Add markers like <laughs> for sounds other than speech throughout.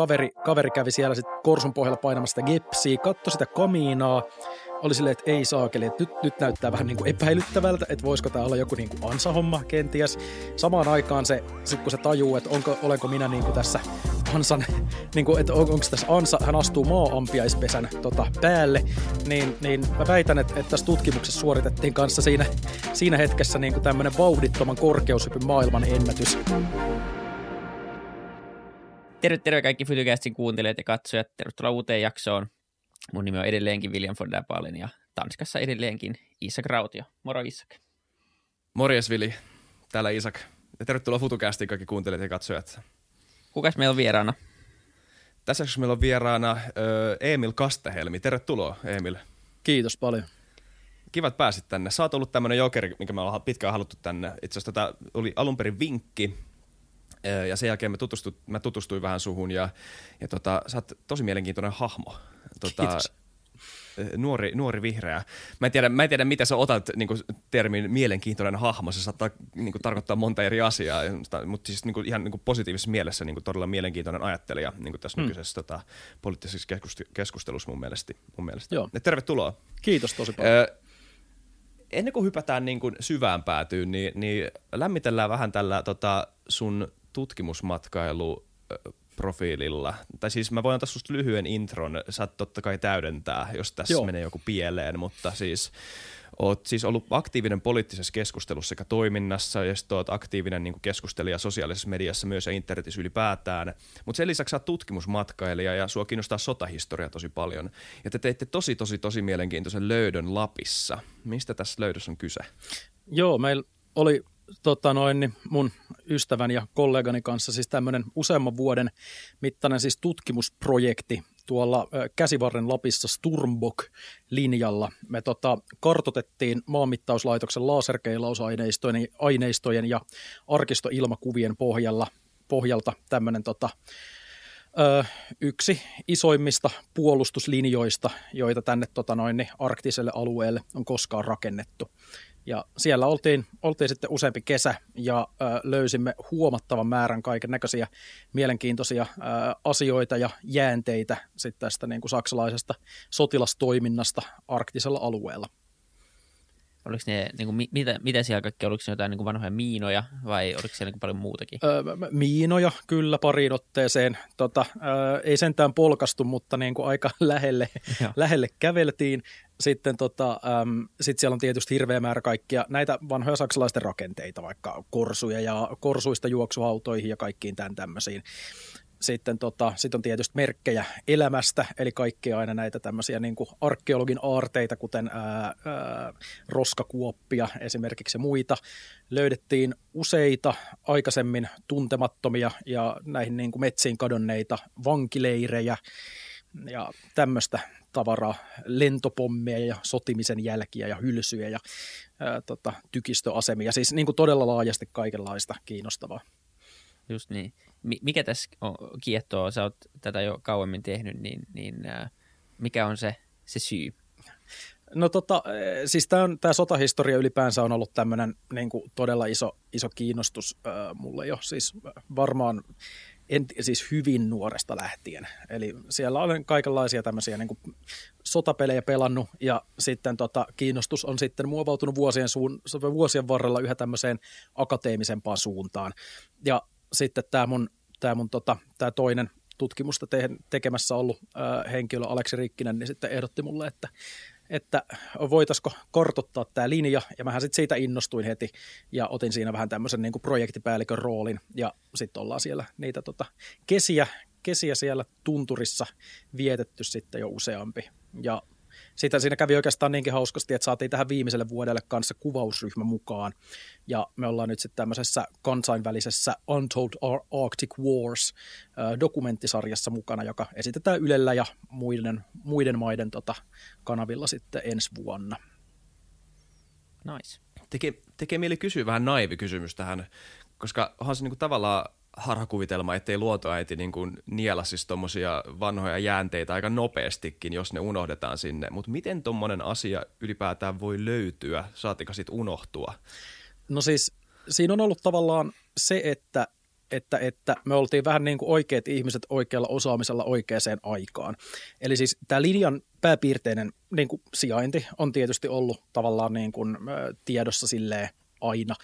kaveri, kaveri kävi siellä sitten korsun pohjalla painamassa sitä gepsiä, katsoi sitä kamiinaa, oli silleen, että ei saakeli, että nyt, nyt näyttää vähän niin kuin epäilyttävältä, että voisiko tämä olla joku niin kuin ansahomma kenties. Samaan aikaan se, sit kun se tajuu, että onko, olenko minä niin kuin tässä ansan, <laughs> niin kuin, että on, onko tässä ansa, hän astuu maa-ampiaispesän tota, päälle, niin, niin mä väitän, että, että tässä tutkimuksessa suoritettiin kanssa siinä, siinä hetkessä niin kuin tämmöinen vauhdittoman korkeushypyn maailman ennätys. Terve, terve kaikki Fytycastin kuuntelijat ja katsojat. Tervetuloa uuteen jaksoon. Mun nimi on edelleenkin William von der ja Tanskassa edelleenkin Isak Rautio. Moro Isak. Morjes Vili, täällä Isak. Ja tervetuloa FutuCastiin kaikki kuuntelijat ja katsojat. Kukas meillä on vieraana? Tässä meillä on vieraana Emil Kastehelmi. Tervetuloa Emil. Kiitos paljon. Kiva, että pääsit tänne. Sä oot ollut tämmöinen jokeri, mikä me ollaan pitkään haluttu tänne. Itse asiassa tätä oli alun perin vinkki, ja sen jälkeen mä, tutustuin, mä tutustuin vähän suhun ja, ja tota, sä oot tosi mielenkiintoinen hahmo. Tota, Kiitos. Nuori, nuori vihreä. Mä en tiedä, mä en tiedä mitä sä otat niin kuin, termin mielenkiintoinen hahmo. Se saattaa niin kuin, tarkoittaa monta eri asiaa, mutta siis niin kuin, ihan niin kuin positiivisessa mielessä niin kuin, todella mielenkiintoinen ajattelija niin kuin tässä mm. nykyisessä tota, poliittisessa keskustelussa mun mielestä. Mun mielestä. Joo. Ja tervetuloa. Kiitos tosi paljon. Öö, ennen kuin hypätään niin kuin syvään päätyyn, niin, niin lämmitellään vähän tällä tota, sun tutkimusmatkailu profiililla. Tai siis mä voin antaa susta lyhyen intron, saat totta kai täydentää, jos tässä Joo. menee joku pieleen, mutta siis oot siis ollut aktiivinen poliittisessa keskustelussa sekä toiminnassa ja sitten oot aktiivinen niin keskustelija sosiaalisessa mediassa myös ja internetissä ylipäätään. Mutta sen lisäksi sä oot tutkimusmatkailija ja sua kiinnostaa sotahistoria tosi paljon. Ja te teitte tosi tosi tosi mielenkiintoisen löydön Lapissa. Mistä tässä löydössä on kyse? Joo, meillä oli tota noin, niin mun ystävän ja kollegani kanssa siis tämmöinen useamman vuoden mittainen siis tutkimusprojekti tuolla Käsivarren Lapissa Sturmbok-linjalla. Me tota, kartotettiin maanmittauslaitoksen laserkeilausaineistojen ja arkistoilmakuvien pohjalla, pohjalta tämmöinen tota, ö, yksi isoimmista puolustuslinjoista, joita tänne tota noin, niin arktiselle alueelle on koskaan rakennettu. Ja siellä oltiin, oltiin sitten useampi kesä ja ö, löysimme huomattavan määrän kaiken näköisiä mielenkiintoisia ö, asioita ja jäänteitä sitten tästä niin kuin saksalaisesta sotilastoiminnasta arktisella alueella. Oliko ne, niin kuin, mitä, mitä siellä kaikki, oliko se jotain niin kuin vanhoja miinoja vai oliko siellä niin kuin paljon muutakin? Öö, miinoja kyllä pariin otteeseen. Tota, öö, ei sentään polkastu, mutta niin kuin aika lähelle, <laughs> lähelle käveltiin. Sitten tota, äm, sit siellä on tietysti hirveä määrä kaikkia näitä vanhoja saksalaisten rakenteita, vaikka korsuja ja korsuista juoksuautoihin ja kaikkiin tämän tämmöisiin sitten tota, sit on tietysti merkkejä elämästä, eli kaikkea aina näitä tämmöisiä niin kuin arkeologin aarteita, kuten ää, ää, roskakuoppia esimerkiksi muita. Löydettiin useita aikaisemmin tuntemattomia ja näihin niin kuin metsiin kadonneita vankileirejä ja tämmöistä tavaraa, lentopommeja ja sotimisen jälkiä ja hylsyjä ja ää, tota, tykistöasemia, siis niin kuin todella laajasti kaikenlaista kiinnostavaa. Just niin mikä tässä on, kiehtoo, sä oot tätä jo kauemmin tehnyt, niin, niin äh, mikä on se, se syy? No tota, siis tämä sotahistoria ylipäänsä on ollut tämmöinen niin todella iso, iso kiinnostus äh, mulle jo, siis varmaan en, siis hyvin nuoresta lähtien. Eli siellä olen kaikenlaisia tämmöisiä niin kuin sotapelejä pelannut ja sitten tota, kiinnostus on sitten muovautunut vuosien, suun, vuosien varrella yhä tämmöiseen akateemisempaan suuntaan. Ja sitten tämä mun, tää mun tota, tää toinen tutkimusta te- tekemässä ollut henkilö Aleksi Rikkinen, niin sitten ehdotti mulle, että, että voitaisiko kortottaa tämä linja, ja mähän sitten siitä innostuin heti, ja otin siinä vähän tämmöisen niin projektipäällikön roolin, ja sitten ollaan siellä niitä tota, kesiä, kesiä siellä tunturissa vietetty sitten jo useampi, ja sitä siinä kävi oikeastaan niinkin hauskasti, että saatiin tähän viimeiselle vuodelle kanssa kuvausryhmä mukaan. Ja me ollaan nyt sitten tämmöisessä kansainvälisessä Untold Arctic Wars dokumenttisarjassa mukana, joka esitetään Ylellä ja muiden, muiden maiden tota, kanavilla sitten ensi vuonna. Nice. Tekee, tekee mieli kysyä vähän naivi kysymys tähän, koska onhan se niinku tavallaan harhakuvitelma, ettei luotoäiti niin kuin niela siis vanhoja jäänteitä aika nopeastikin, jos ne unohdetaan sinne. Mutta miten tuommoinen asia ylipäätään voi löytyä, saatika sitten unohtua? No siis siinä on ollut tavallaan se, että että, että me oltiin vähän niin kuin oikeat ihmiset oikealla osaamisella oikeaan aikaan. Eli siis tämä linjan pääpiirteinen niin kuin sijainti on tietysti ollut tavallaan niin kuin, tiedossa silleen aina,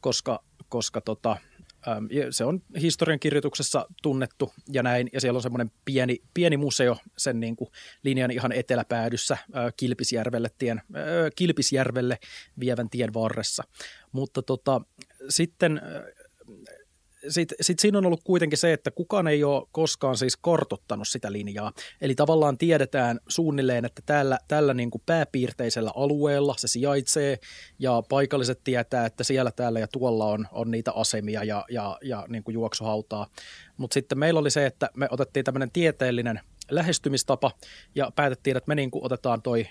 koska, koska tota, se on historiankirjoituksessa tunnettu ja näin, ja siellä on semmoinen pieni, pieni museo sen niin kuin linjan ihan eteläpäädyssä Kilpisjärvelle, tien, Kilpisjärvelle vievän tien varressa. Mutta tota, sitten sitten sit siinä on ollut kuitenkin se, että kukaan ei ole koskaan siis kartottanut sitä linjaa. Eli tavallaan tiedetään suunnilleen, että tällä, tällä niin kuin pääpiirteisellä alueella se sijaitsee ja paikalliset tietää, että siellä, täällä ja tuolla on, on niitä asemia ja, ja, ja niin kuin juoksuhautaa. Mutta sitten meillä oli se, että me otettiin tämmöinen tieteellinen lähestymistapa ja päätettiin, että me niin kuin otetaan toi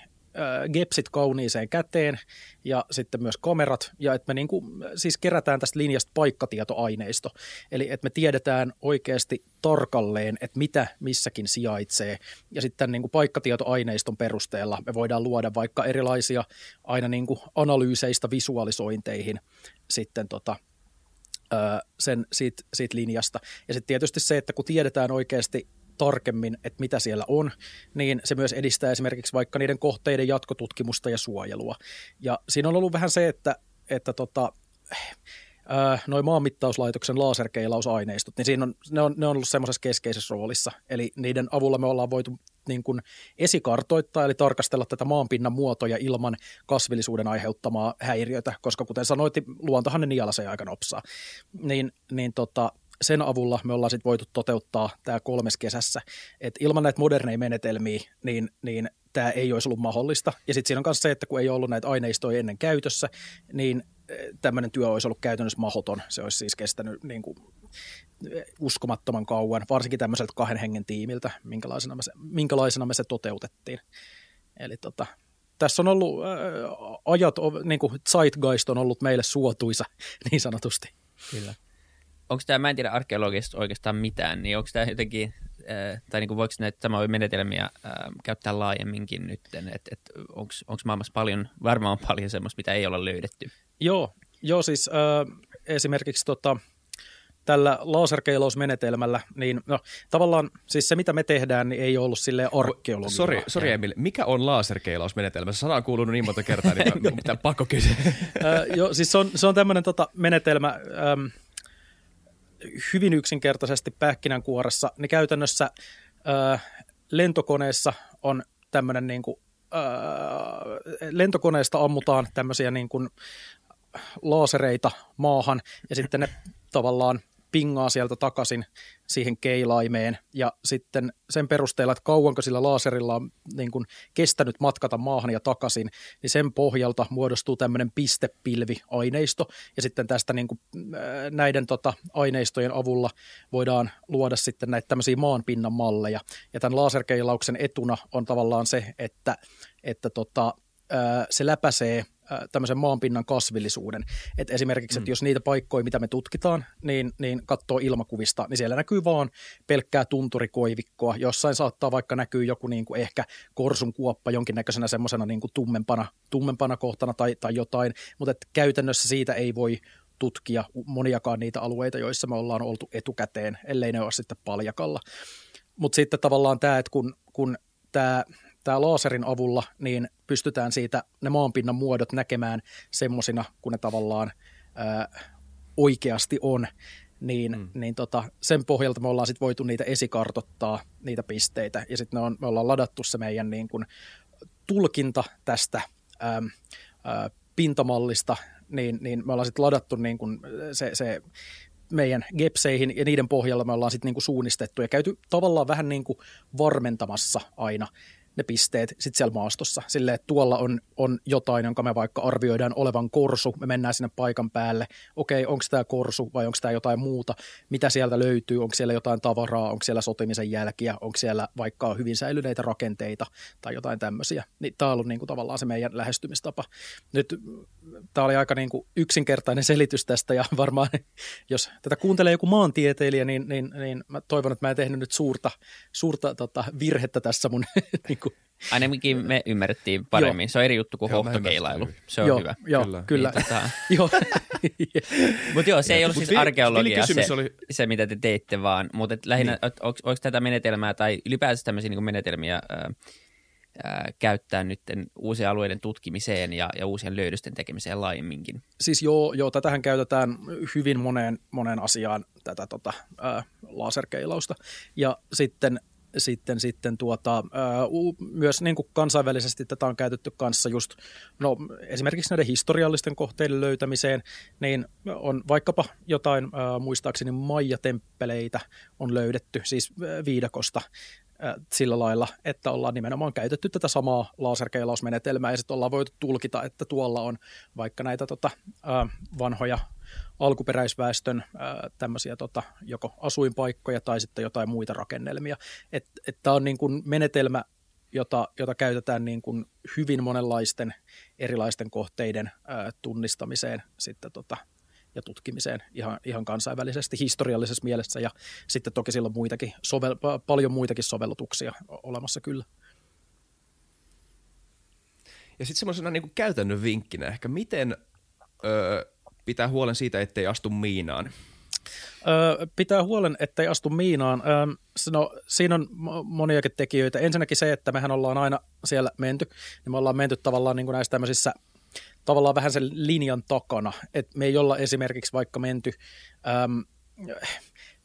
gepsit kauniiseen käteen ja sitten myös kamerat ja että me niin kuin, siis kerätään tästä linjasta paikkatietoaineisto. Eli että me tiedetään oikeasti tarkalleen, että mitä missäkin sijaitsee ja sitten niin kuin paikkatietoaineiston perusteella me voidaan luoda vaikka erilaisia aina niin kuin analyyseistä visualisointeihin sitten tota, sen siitä, siitä linjasta. Ja sitten tietysti se, että kun tiedetään oikeasti tarkemmin, että mitä siellä on, niin se myös edistää esimerkiksi vaikka niiden kohteiden jatkotutkimusta ja suojelua. Ja siinä on ollut vähän se, että, että tota, äh, noin maanmittauslaitoksen laserkeilausaineistot, niin siinä on, ne, on, ne on ollut semmoisessa keskeisessä roolissa. Eli niiden avulla me ollaan voitu niin kuin esikartoittaa, eli tarkastella tätä maanpinnan muotoja ilman kasvillisuuden aiheuttamaa häiriötä, koska kuten sanoit, luontohan ne nielasee aika nopsaa. Niin, niin tota, sen avulla me ollaan sitten voitu toteuttaa tämä kolmes kesässä. Et ilman näitä moderneja menetelmiä, niin, niin tämä ei olisi ollut mahdollista. Ja sitten siinä on myös se, että kun ei ollut näitä aineistoja ennen käytössä, niin eh, tämmöinen työ olisi ollut käytännössä mahoton. Se olisi siis kestänyt niin kuin eh, uskomattoman kauan, varsinkin tämmöiseltä kahden hengen tiimiltä, minkälaisena me se, minkälaisena me se toteutettiin. Eli tota, tässä on ollut ää, ajat, niin kuin zeitgeist on ollut meille suotuisa <laughs> niin sanotusti. Kyllä onko tämä, mä en tiedä arkeologista oikeastaan mitään, niin onko tämä jotenkin, äh, tai niin kuin voiko näitä samoja menetelmiä äh, käyttää laajemminkin nyt, että et, onko maailmassa paljon, varmaan paljon semmoista, mitä ei olla löydetty? Joo, joo siis äh, esimerkiksi tota, tällä laserkeilausmenetelmällä, niin no, tavallaan siis se, mitä me tehdään, niin ei ollut sille arkeologia. Sori, sori Emil, mikä on laserkeilausmenetelmä? Se sana on kuulunut niin monta kertaa, niin pitää <laughs> pakko kysyä. äh, joo, siis se on, se on tämmöinen tota, menetelmä, ähm, hyvin yksinkertaisesti pähkinänkuoressa, niin käytännössä ää, lentokoneessa on tämmöinen niin kuin, ää, lentokoneesta ammutaan tämmöisiä niin kuin laasereita maahan ja sitten ne tavallaan pingaa sieltä takaisin siihen keilaimeen. Ja sitten sen perusteella, että kauanko sillä laaserilla on niin kuin kestänyt matkata maahan ja takaisin, niin sen pohjalta muodostuu tämmöinen pistepilvi-aineisto. Ja sitten tästä niin kuin, näiden tota, aineistojen avulla voidaan luoda sitten näitä tämmöisiä maanpinnan malleja. Ja tämän laserkeilauksen etuna on tavallaan se, että, että tota, se läpäisee – tämmöisen maanpinnan kasvillisuuden. Et esimerkiksi, mm. että jos niitä paikkoja, mitä me tutkitaan, niin, niin katsoo ilmakuvista, niin siellä näkyy vaan pelkkää tunturikoivikkoa. Jossain saattaa vaikka näkyy joku niin kuin ehkä korsun kuoppa jonkinnäköisenä semmoisena niin kuin tummempana, tummempana kohtana tai, tai jotain, mutta et käytännössä siitä ei voi tutkia moniakaan niitä alueita, joissa me ollaan oltu etukäteen, ellei ne ole sitten paljakalla. Mutta sitten tavallaan tämä, että kun, kun tämä tämä laaserin avulla niin pystytään siitä ne maanpinnan muodot näkemään semmoisina, kun ne tavallaan ää, oikeasti on, niin, mm. niin tota, sen pohjalta me ollaan sitten voitu niitä esikartottaa, niitä pisteitä, ja sitten me ollaan ladattu se meidän niin kun, tulkinta tästä ää, ää, pintamallista, niin, niin me ollaan sitten ladattu niin kun se, se meidän gepseihin, ja niiden pohjalla me ollaan sitten niin suunnistettu ja käyty tavallaan vähän niin kuin varmentamassa aina ne pisteet sitten siellä maastossa. Silleen, että tuolla on, on jotain, jonka me vaikka arvioidaan olevan korsu, me mennään sinne paikan päälle, okei, onko tämä korsu vai onko tämä jotain muuta, mitä sieltä löytyy, onko siellä jotain tavaraa, onko siellä sotimisen jälkiä, onko siellä vaikka hyvin säilyneitä rakenteita tai jotain tämmöisiä. Niin tämä on ollut niin kuin tavallaan se meidän lähestymistapa. Nyt tämä oli aika niin kuin yksinkertainen selitys tästä ja <laughs> varmaan jos tätä kuuntelee joku maantieteilijä, niin, niin, niin mä toivon, että mä en tehnyt nyt suurta, suurta tota, virhettä tässä mun <laughs> niin kuin, Ainakin me ymmärrettiin paremmin. Joo. Se on eri juttu kuin ymmärsin Se on joo, hyvä. Joo, Kyllä. kyllä. kyllä. Tota, <laughs> joo. <laughs> Mutta joo, se ei ollut siis kysymys se, oli- se, mitä te teitte, vaan mutta et lähinnä, niin. onko, onko tätä menetelmää tai ylipäänsä tämmöisiä niin menetelmiä ää, ää, käyttää nyt uusien alueiden tutkimiseen ja, ja uusien löydösten tekemiseen laajemminkin? Siis joo, joo, tätähän käytetään hyvin moneen, moneen asiaan, tätä tota, ää, laserkeilausta. Ja sitten sitten, sitten tuota, myös niin kuin kansainvälisesti tätä on käytetty kanssa just, no esimerkiksi näiden historiallisten kohteiden löytämiseen, niin on vaikkapa jotain, muistaakseni Maija-temppeleitä on löydetty, siis viidakosta, sillä lailla, että ollaan nimenomaan käytetty tätä samaa laserkeilausmenetelmää ja sitten ollaan voitu tulkita, että tuolla on vaikka näitä tota, vanhoja alkuperäisväestön tämmöisiä tota, joko asuinpaikkoja tai sitten jotain muita rakennelmia. Että et tämä on niin kuin menetelmä, jota, jota käytetään niin kuin hyvin monenlaisten erilaisten kohteiden ää, tunnistamiseen sitten tota, ja tutkimiseen ihan, ihan kansainvälisesti historiallisessa mielessä ja sitten toki sillä on muitakin sovel, pa- paljon muitakin sovellutuksia olemassa kyllä. Ja sitten semmoisena niin käytännön vinkkinä ehkä, miten öö, pitää huolen siitä, ettei astu miinaan? Öö, pitää huolen, ettei astu miinaan. Öö, no, siinä on mo- moniakin tekijöitä. Ensinnäkin se, että mehän ollaan aina siellä menty, niin me ollaan menty tavallaan niin kuin näissä tämmöisissä tavallaan vähän sen linjan takana. Et me ei olla esimerkiksi vaikka menty äm,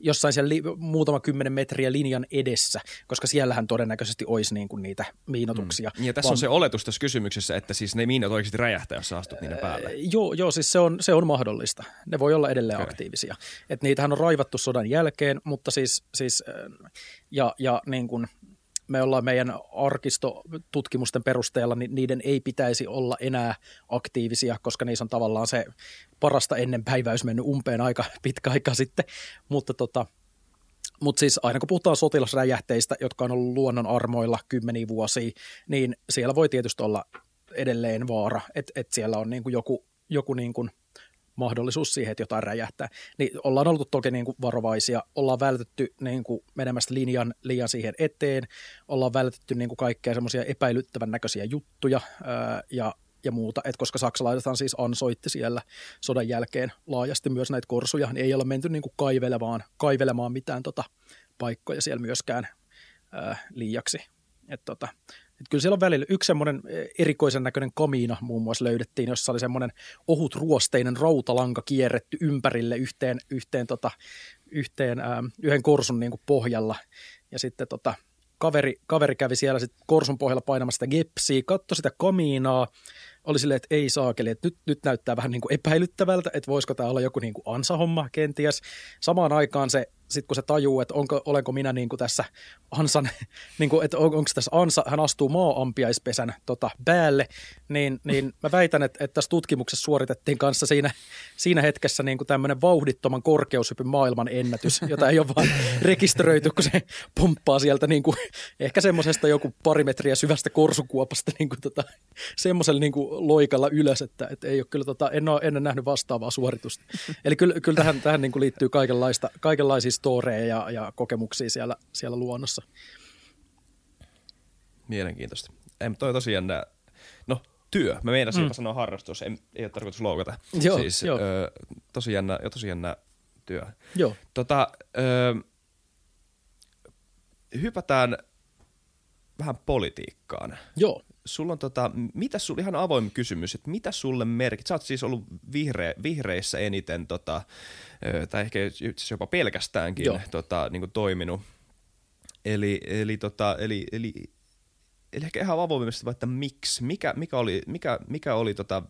jossain siellä li- muutama kymmenen metriä linjan edessä, koska siellähän todennäköisesti olisi niin kuin niitä miinotuksia. Ja tässä on se oletus tässä kysymyksessä, että siis ne miinat oikeasti räjähtää, jos sä astut niiden päälle. Joo, joo siis se on, se on mahdollista. Ne voi olla edelleen okay. aktiivisia. Et niitähän on raivattu sodan jälkeen, mutta siis, siis äh, ja, ja niin kuin me ollaan meidän arkistotutkimusten perusteella, niin niiden ei pitäisi olla enää aktiivisia, koska niissä on tavallaan se parasta ennen päiväys mennyt umpeen aika <laughs> pitkä aika sitten. Mutta tota, mutta siis aina kun puhutaan sotilasräjähteistä, jotka on ollut luonnon armoilla kymmeniä vuosia, niin siellä voi tietysti olla edelleen vaara, että et siellä on niinku joku, joku niinku mahdollisuus siihen, että jotain räjähtää. Niin ollaan oltu toki niinku varovaisia, ollaan vältetty niinku menemästä linjan liian siihen eteen, ollaan vältetty niinku kaikkea semmoisia epäilyttävän näköisiä juttuja ää, ja ja muuta, että koska saksalaisethan siis ansoitti siellä sodan jälkeen laajasti myös näitä korsuja, niin ei olla menty niin kuin kaivelemaan, kaivelemaan mitään tota paikkoja siellä myöskään ää, liiaksi. Et tota, et kyllä siellä on välillä yksi semmoinen erikoisen näköinen kamiina muun muassa löydettiin, jossa oli semmoinen ohut ruosteinen rautalanka kierretty ympärille yhteen, yhteen, tota, yhteen ää, yhden korsun niin kuin pohjalla. Ja sitten tota, kaveri, kaveri kävi siellä sit korsun pohjalla painamassa sitä gepsiä, katsoi sitä kamiinaa, oli silleen, että ei saakeli, että nyt, nyt näyttää vähän niin kuin epäilyttävältä, että voisiko tämä olla joku niin kuin ansahomma kenties. Samaan aikaan se, sitten kun se tajuu, että onko, olenko minä niin kuin tässä ansan, <laughs> niin kuin, että on, onko tässä ansa, hän astuu maa-ampiaispesän tota, päälle, niin, niin mä väitän, että, että tässä tutkimuksessa suoritettiin kanssa siinä, siinä hetkessä niin kuin tämmöinen vauhdittoman korkeushypyn maailman ennätys, jota ei ole vaan <laughs> rekisteröity, kun se pomppaa sieltä niin kuin, ehkä semmoisesta joku pari metriä syvästä korsukuopasta niin kuin, tota, semmoisella niin kuin loikalla ylös, että, että ei ole kyllä, tota, en ole ennen nähnyt vastaavaa suoritusta. Eli kyllä, kyllä tähän, tähän niin kuin liittyy kaikenlaista, kaikenlaisia storeja ja, ja kokemuksia siellä, siellä luonnossa. Mielenkiintoista. Ei, mutta toi tosiaan nää, no työ. Mä meinasin mm. jopa sanoa harrastus, ei, ei ole tarkoitus loukata. Joo, siis, joo. Ö, tosi jännä, jo tosi jännä työ. Joo. Tota, ö, hypätään vähän politiikkaan. Joo. Sulla on tota, mitä sulla, ihan avoin kysymys, että mitä sulle merkit? Sä oot siis ollut vihreä, vihreissä eniten, tota, tai ehkä jopa pelkästäänkin Joo. tota, niin kuin toiminut. Eli, eli, tota, eli, eli, eli ehkä ihan avoimesti, että miksi, mikä, mikä oli, mikä, mikä oli tota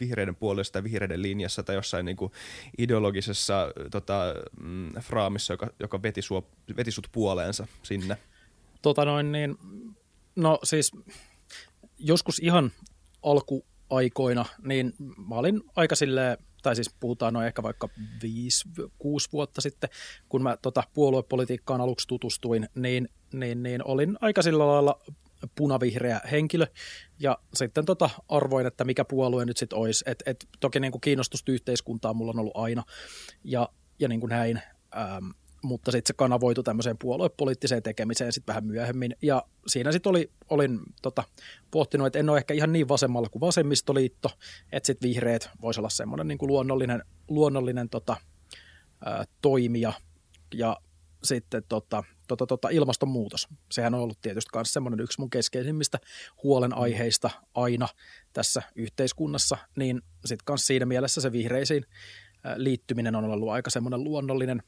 vihreiden puolesta tai vihreiden linjassa tai jossain niin kuin ideologisessa tota, mm, fraamissa, joka, joka veti, sua, veti sut puoleensa sinne. Tota noin niin, no siis joskus ihan alkuaikoina, niin mä olin aika silleen, tai siis puhutaan noin ehkä vaikka viisi, kuusi vuotta sitten, kun mä tota puoluepolitiikkaan aluksi tutustuin, niin, niin, niin olin aika sillä lailla punavihreä henkilö, ja sitten tota arvoin, että mikä puolue nyt sitten olisi. Et, et, toki niin kuin kiinnostusta yhteiskuntaa mulla on ollut aina, ja, ja niin kuin näin. Ähm, mutta sitten se kanavoitu tämmöiseen puoluepoliittiseen tekemiseen sitten vähän myöhemmin. Ja siinä sitten oli, olin tota, pohtinut, että en ole ehkä ihan niin vasemmalla kuin vasemmistoliitto, että sitten vihreät voisi olla semmoinen niin kuin luonnollinen, luonnollinen tota, ää, toimija. Ja sitten tota, tota, tota, ilmastonmuutos. Sehän on ollut tietysti myös semmoinen yksi mun keskeisimmistä huolenaiheista aina tässä yhteiskunnassa, niin sitten myös siinä mielessä se vihreisiin liittyminen on ollut aika semmoinen luonnollinen,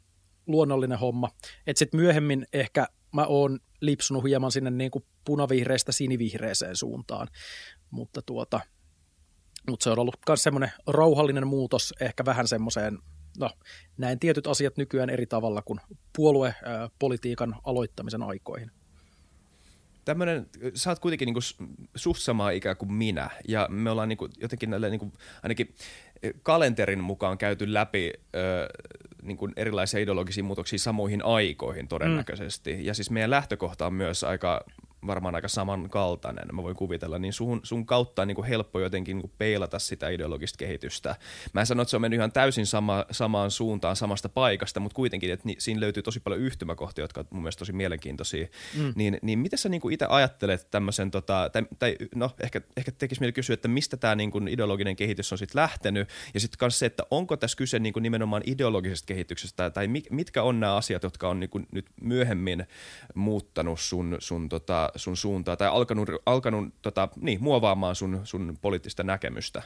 luonnollinen homma. Että sitten myöhemmin ehkä mä oon lipsunut hieman sinne niin kuin punavihreästä sinivihreeseen suuntaan, mutta tuota, mutta se on ollut myös semmoinen rauhallinen muutos ehkä vähän semmoiseen no, näin tietyt asiat nykyään eri tavalla kuin puoluepolitiikan aloittamisen aikoihin. Tämmöinen, sä oot kuitenkin niinku suht samaa ikää kuin minä, ja me ollaan niinku jotenkin näille niinku, ainakin kalenterin mukaan käyty läpi ö, niin kuin erilaisia ideologisia muutoksia samoihin aikoihin todennäköisesti. Mm. Ja siis meidän lähtökohta on myös aika varmaan aika samankaltainen, mä voin kuvitella, niin sun, sun kautta on niin kuin helppo jotenkin niin kuin peilata sitä ideologista kehitystä. Mä en sano, että se on mennyt ihan täysin sama, samaan suuntaan samasta paikasta, mutta kuitenkin, että ni, siinä löytyy tosi paljon yhtymäkohtia, jotka on mun mielestä tosi mielenkiintoisia. Mm. Niin, niin miten sä niin kuin itse ajattelet tämmöisen, tota, tai, tai no ehkä, ehkä tekisi mieli kysyä, että mistä tämä niin kuin ideologinen kehitys on sitten lähtenyt, ja sitten myös se, että onko tässä kyse niin kuin nimenomaan ideologisesta kehityksestä, tai mitkä on nämä asiat, jotka on niin kuin nyt myöhemmin muuttanut sun, sun tota, sun suuntaa tai alkanut, alkanut tota, niin, muovaamaan sun, sun poliittista näkemystä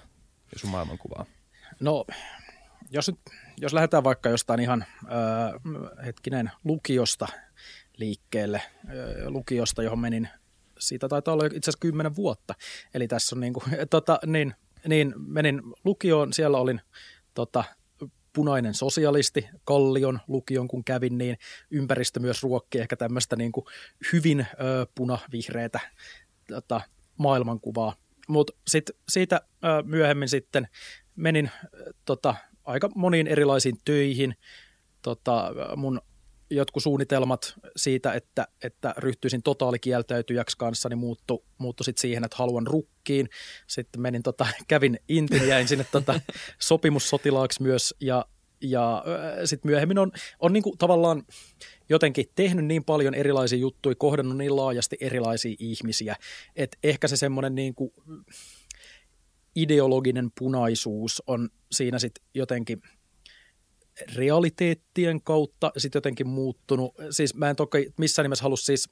ja sun maailmankuvaa? No, jos, nyt, jos lähdetään vaikka jostain ihan äh, hetkinen lukiosta liikkeelle, äh, lukiosta, johon menin, siitä taitaa olla itse asiassa kymmenen vuotta, eli tässä on niin kuin, <laughs> tota, niin, niin menin lukioon, siellä olin tota, punainen sosialisti, Kallion lukion kun kävin, niin ympäristö myös ruokki ehkä tämmöistä niin kuin hyvin ö, punavihreätä tota, maailmankuvaa. Mutta siitä ö, myöhemmin sitten menin ö, tota, aika moniin erilaisiin töihin. Tota, mun jotkut suunnitelmat siitä, että, että ryhtyisin totaalikieltäytyjäksi kanssa, niin muuttu, muuttu sitten siihen, että haluan rukkiin. Sitten menin, tota, <laughs> kävin Intin, jäin sinne tota, <laughs> sopimussotilaaksi myös ja, ja sitten myöhemmin on, on niinku tavallaan jotenkin tehnyt niin paljon erilaisia juttuja, kohdannut niin laajasti erilaisia ihmisiä, että ehkä se semmoinen niinku ideologinen punaisuus on siinä sitten jotenkin – realiteettien kautta sitten jotenkin muuttunut. Siis mä en toki missään nimessä halua siis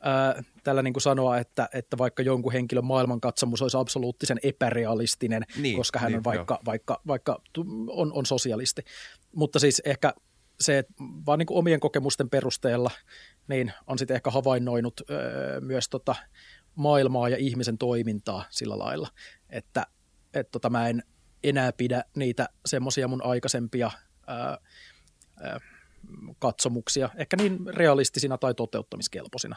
ää, tällä niin kuin sanoa, että, että vaikka jonkun henkilön maailmankatsomus olisi absoluuttisen epärealistinen, niin, koska hän niin, on vaikka, vaikka, vaikka on, on sosialisti. Mutta siis ehkä se, että vaan niin kuin omien kokemusten perusteella niin on sitten ehkä havainnoinut öö, myös tota maailmaa ja ihmisen toimintaa sillä lailla, että et tota mä en enää pidä niitä semmoisia mun aikaisempia ää, ää, katsomuksia, ehkä niin realistisina tai toteuttamiskelpoisina.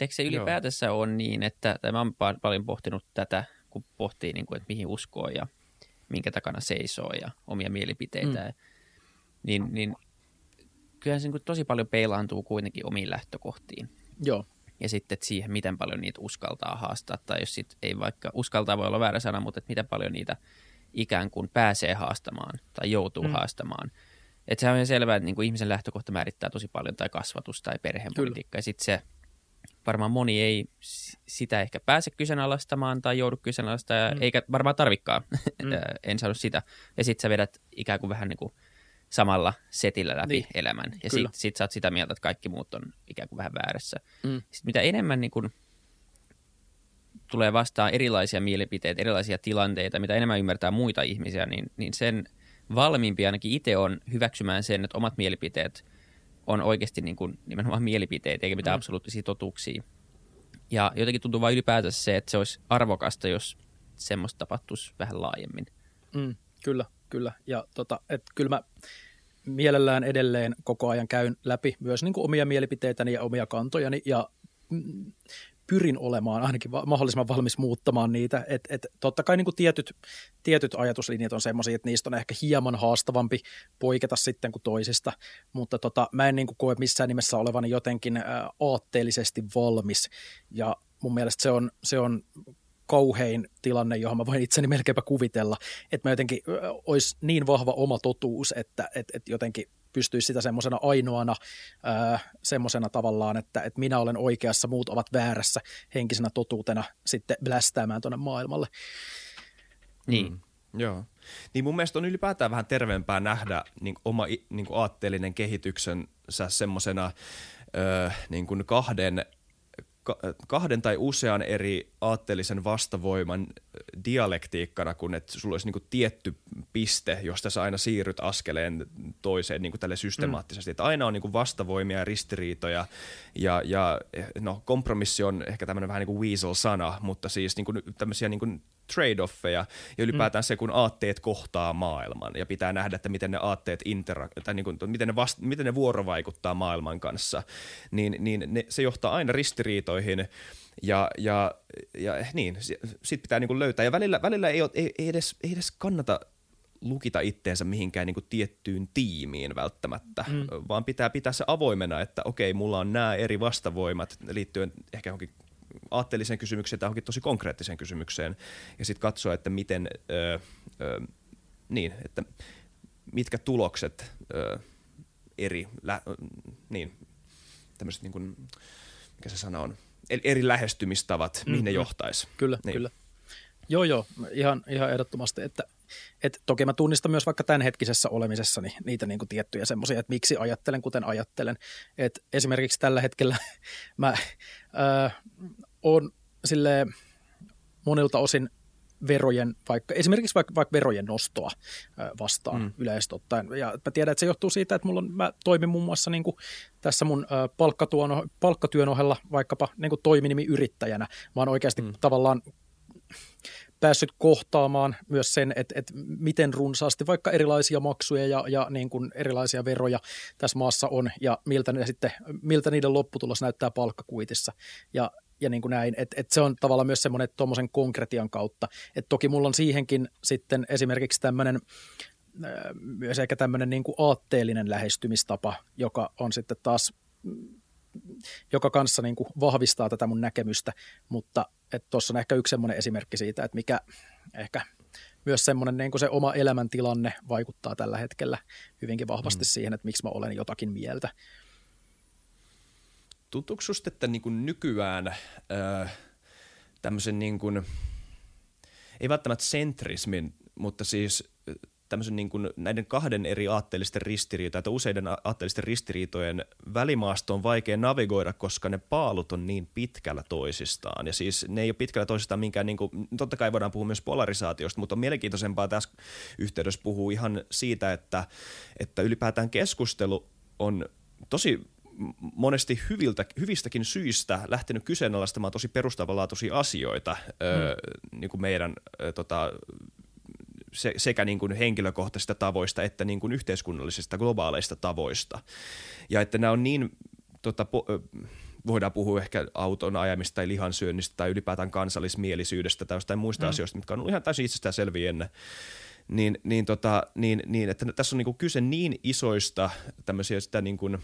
Eikö se ylipäätänsä Joo. ole niin, että tai mä oon paljon pohtinut tätä, kun pohtii, niin kuin, että mihin uskoo ja minkä takana seisoo ja omia mielipiteitä, mm. niin, niin kyllähän se niin tosi paljon peilaantuu kuitenkin omiin lähtökohtiin. Joo. Ja sitten että siihen, miten paljon niitä uskaltaa haastaa, tai jos sit ei vaikka, uskaltaa voi olla väärä sana, mutta että miten paljon niitä ikään kuin pääsee haastamaan tai joutuu mm. haastamaan. Että se on ihan selvää, että niin kuin ihmisen lähtökohta määrittää tosi paljon tai kasvatus tai perhepolitiikka. Ja sitten se varmaan moni ei sitä ehkä pääse kyseenalaistamaan tai joudu kyseenalaistamaan, mm. eikä varmaan tarvikkaa. Mm. <laughs> en sano sitä. Ja sitten sä vedät ikään kuin vähän niin kuin samalla setillä läpi niin. elämän. Ja sitten sit sä oot sitä mieltä, että kaikki muut on ikään kuin vähän väärässä. Mm. Sitten mitä enemmän niin kuin tulee vastaan erilaisia mielipiteitä, erilaisia tilanteita, mitä enemmän ymmärtää muita ihmisiä, niin, niin sen valmiimpi ainakin itse on hyväksymään sen, että omat mielipiteet on oikeasti niin kuin nimenomaan mielipiteitä eikä mitään mm. absoluuttisia totuuksia. Ja jotenkin tuntuu vain ylipäätänsä se, että se olisi arvokasta, jos semmoista tapahtuisi vähän laajemmin. Mm, kyllä, kyllä. Ja tota, et kyllä mä mielellään edelleen koko ajan käyn läpi myös niin kuin omia mielipiteitäni ja omia kantojani ja mm, pyrin olemaan ainakin mahdollisimman valmis muuttamaan niitä. Et, et, totta kai niin kuin tietyt, tietyt ajatuslinjat on sellaisia, että niistä on ehkä hieman haastavampi poiketa sitten kuin toisista, mutta tota, mä en niin kuin koe missään nimessä olevani jotenkin aatteellisesti valmis. Ja mun mielestä se on, se on kauhein tilanne, johon mä voin itseni melkeinpä kuvitella, että mä jotenkin olisi niin vahva oma totuus, että et, et jotenkin pystyisi sitä semmoisena ainoana semmoisena tavallaan, että, että minä olen oikeassa, muut ovat väärässä henkisenä totuutena sitten blästäämään tuonne maailmalle. Niin. Mm. Joo. Niin mun mielestä on ylipäätään vähän terveempää nähdä niin oma niin aatteellinen kehityksensä semmoisena niin kahden kahden tai usean eri aatteellisen vastavoiman dialektiikkana, kun että sulla olisi niin tietty piste, josta sä aina siirryt askeleen toiseen niin tälle systemaattisesti. Mm. Että aina on niin vastavoimia ja ristiriitoja ja, ja no, kompromissi on ehkä tämmöinen vähän niin kuin weasel-sana, mutta siis niin tämmöisiä niin trade-offeja ja ylipäätään mm. se, kun aatteet kohtaa maailman ja pitää nähdä, että miten ne aatteet intera- tai niin kuin, miten, ne vast- miten ne vuorovaikuttaa maailman kanssa, niin, niin ne, se johtaa aina ristiriitoihin ja, ja, ja niin, sit pitää niin kuin löytää ja välillä, välillä ei, ole, ei, ei, edes, ei edes kannata lukita itteensä mihinkään niin kuin tiettyyn tiimiin välttämättä, mm. vaan pitää pitää se avoimena, että okei, mulla on nämä eri vastavoimat liittyen ehkä johonkin aatteelliseen kysymykseen tai johonkin tosi konkreettiseen kysymykseen ja sitten katsoa, että miten, ö, ö, niin, että mitkä tulokset ö, eri, lä, niin, tämmöiset niin kuin, mikä se sana on, eri lähestymistavat, mm-hmm. mihin ne mm-hmm. johtaisi. Kyllä, niin. kyllä. Joo, joo, ihan, ihan ehdottomasti, että et toki mä tunnistan myös vaikka tämänhetkisessä olemisessani niitä niin kuin tiettyjä semmoisia, että miksi ajattelen kuten ajattelen. Et esimerkiksi tällä hetkellä <laughs> mä äh, on sille monilta osin verojen, vaikka, esimerkiksi vaikka, vaikka verojen nostoa vastaan mm. yleisesti ottaen. Ja mä tiedän, että se johtuu siitä, että mulla on, mä toimin muun muassa niin kuin tässä mun palkkatuon, palkkatyön ohella vaikkapa niin kuin toiminimiyrittäjänä. Mä oon oikeasti mm. tavallaan päässyt kohtaamaan myös sen, että, että miten runsaasti vaikka erilaisia maksuja ja, ja niin kuin erilaisia veroja tässä maassa on ja miltä, ne sitten, miltä niiden lopputulos näyttää palkkakuitissa. Ja ja niin kuin näin, että et se on tavallaan myös semmoinen tuommoisen konkretian kautta. Et toki mulla on siihenkin sitten esimerkiksi tämmöinen myös ehkä tämmöinen niin kuin aatteellinen lähestymistapa, joka on sitten taas joka kanssa niin kuin vahvistaa tätä mun näkemystä, mutta tuossa on ehkä yksi semmoinen esimerkki siitä, että mikä ehkä myös semmoinen niin kuin se oma elämäntilanne vaikuttaa tällä hetkellä hyvinkin vahvasti mm. siihen, että miksi mä olen jotakin mieltä. Tuntuuko susta, että niin kuin nykyään öö, tämmöisen niin kuin, ei välttämättä sentrismin, mutta siis tämmöisen niin kuin näiden kahden eri aatteellisten ristiriitojen tai useiden aatteellisten ristiriitojen välimaasto on vaikea navigoida, koska ne paalut on niin pitkällä toisistaan. Ja siis ne ei ole pitkällä toisistaan minkään, niin kuin, totta kai voidaan puhua myös polarisaatiosta, mutta on mielenkiintoisempaa tässä yhteydessä puhua ihan siitä, että, että ylipäätään keskustelu on tosi monesti hyviltä, hyvistäkin syistä lähtenyt kyseenalaistamaan tosi perustavanlaatuisia asioita mm. ö, niin kuin meidän ö, tota, se, sekä niin kuin henkilökohtaisista tavoista että niin kuin yhteiskunnallisista globaaleista tavoista. Ja että nämä on niin, tota, po, voidaan puhua ehkä auton ajamista tai lihansyönnistä tai ylipäätään kansallismielisyydestä tai jostain muista mm. asioista, mitkä on ihan täysin itsestään selviä ennen. Niin, niin, tota, niin, niin, että tässä on niin kuin kyse niin isoista tämmöisiä sitä niin kuin,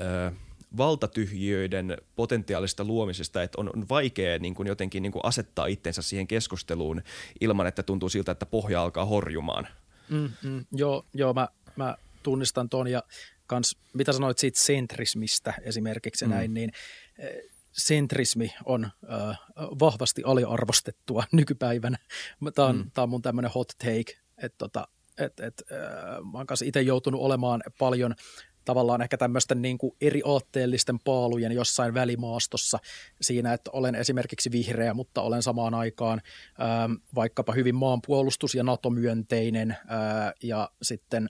ö, valtatyhjiöiden potentiaalista luomisesta, että on, on vaikea niin kuin jotenkin niin kuin asettaa itsensä siihen keskusteluun ilman, että tuntuu siltä, että pohja alkaa horjumaan. Mm, mm, joo, joo mä, mä tunnistan ton ja kans, mitä sanoit siitä sentrismistä esimerkiksi mm. näin, niin eh, sentrismi on äh, vahvasti aliarvostettua <laughs> nykypäivänä. Tämä on, mm. tää on mun tämmöinen hot take, että tota, et, et, äh, mä oon itse joutunut olemaan paljon tavallaan ehkä tämmöisten niin kuin eri aatteellisten paalujen jossain välimaastossa siinä, että olen esimerkiksi vihreä, mutta olen samaan aikaan ää, vaikkapa hyvin maanpuolustus- ja NATO-myönteinen ää, ja sitten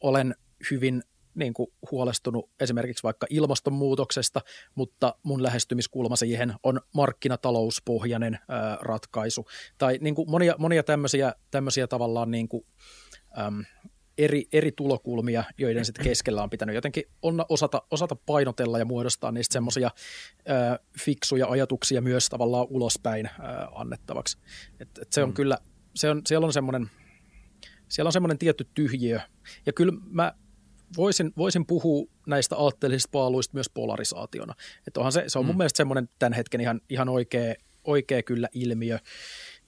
olen hyvin niin kuin huolestunut esimerkiksi vaikka ilmastonmuutoksesta, mutta mun lähestymiskulma siihen on markkinatalouspohjainen ää, ratkaisu. Tai niin kuin monia, monia tämmöisiä, tämmöisiä tavallaan niin kuin, äm, eri, eri tulokulmia, joiden sitten keskellä on pitänyt jotenkin on, osata, osata painotella ja muodostaa niistä semmoisia fiksuja ajatuksia myös tavallaan ulospäin ää, annettavaksi. Et, et se on mm. kyllä, se on, siellä on semmoinen siellä on semmoinen tietty tyhjiö. Ja kyllä mä voisin, voisin puhua näistä aatteellisista paaluista myös polarisaationa. Että onhan se, se on mun mm. mielestä semmoinen tämän hetken ihan, ihan oikea, oikea kyllä ilmiö,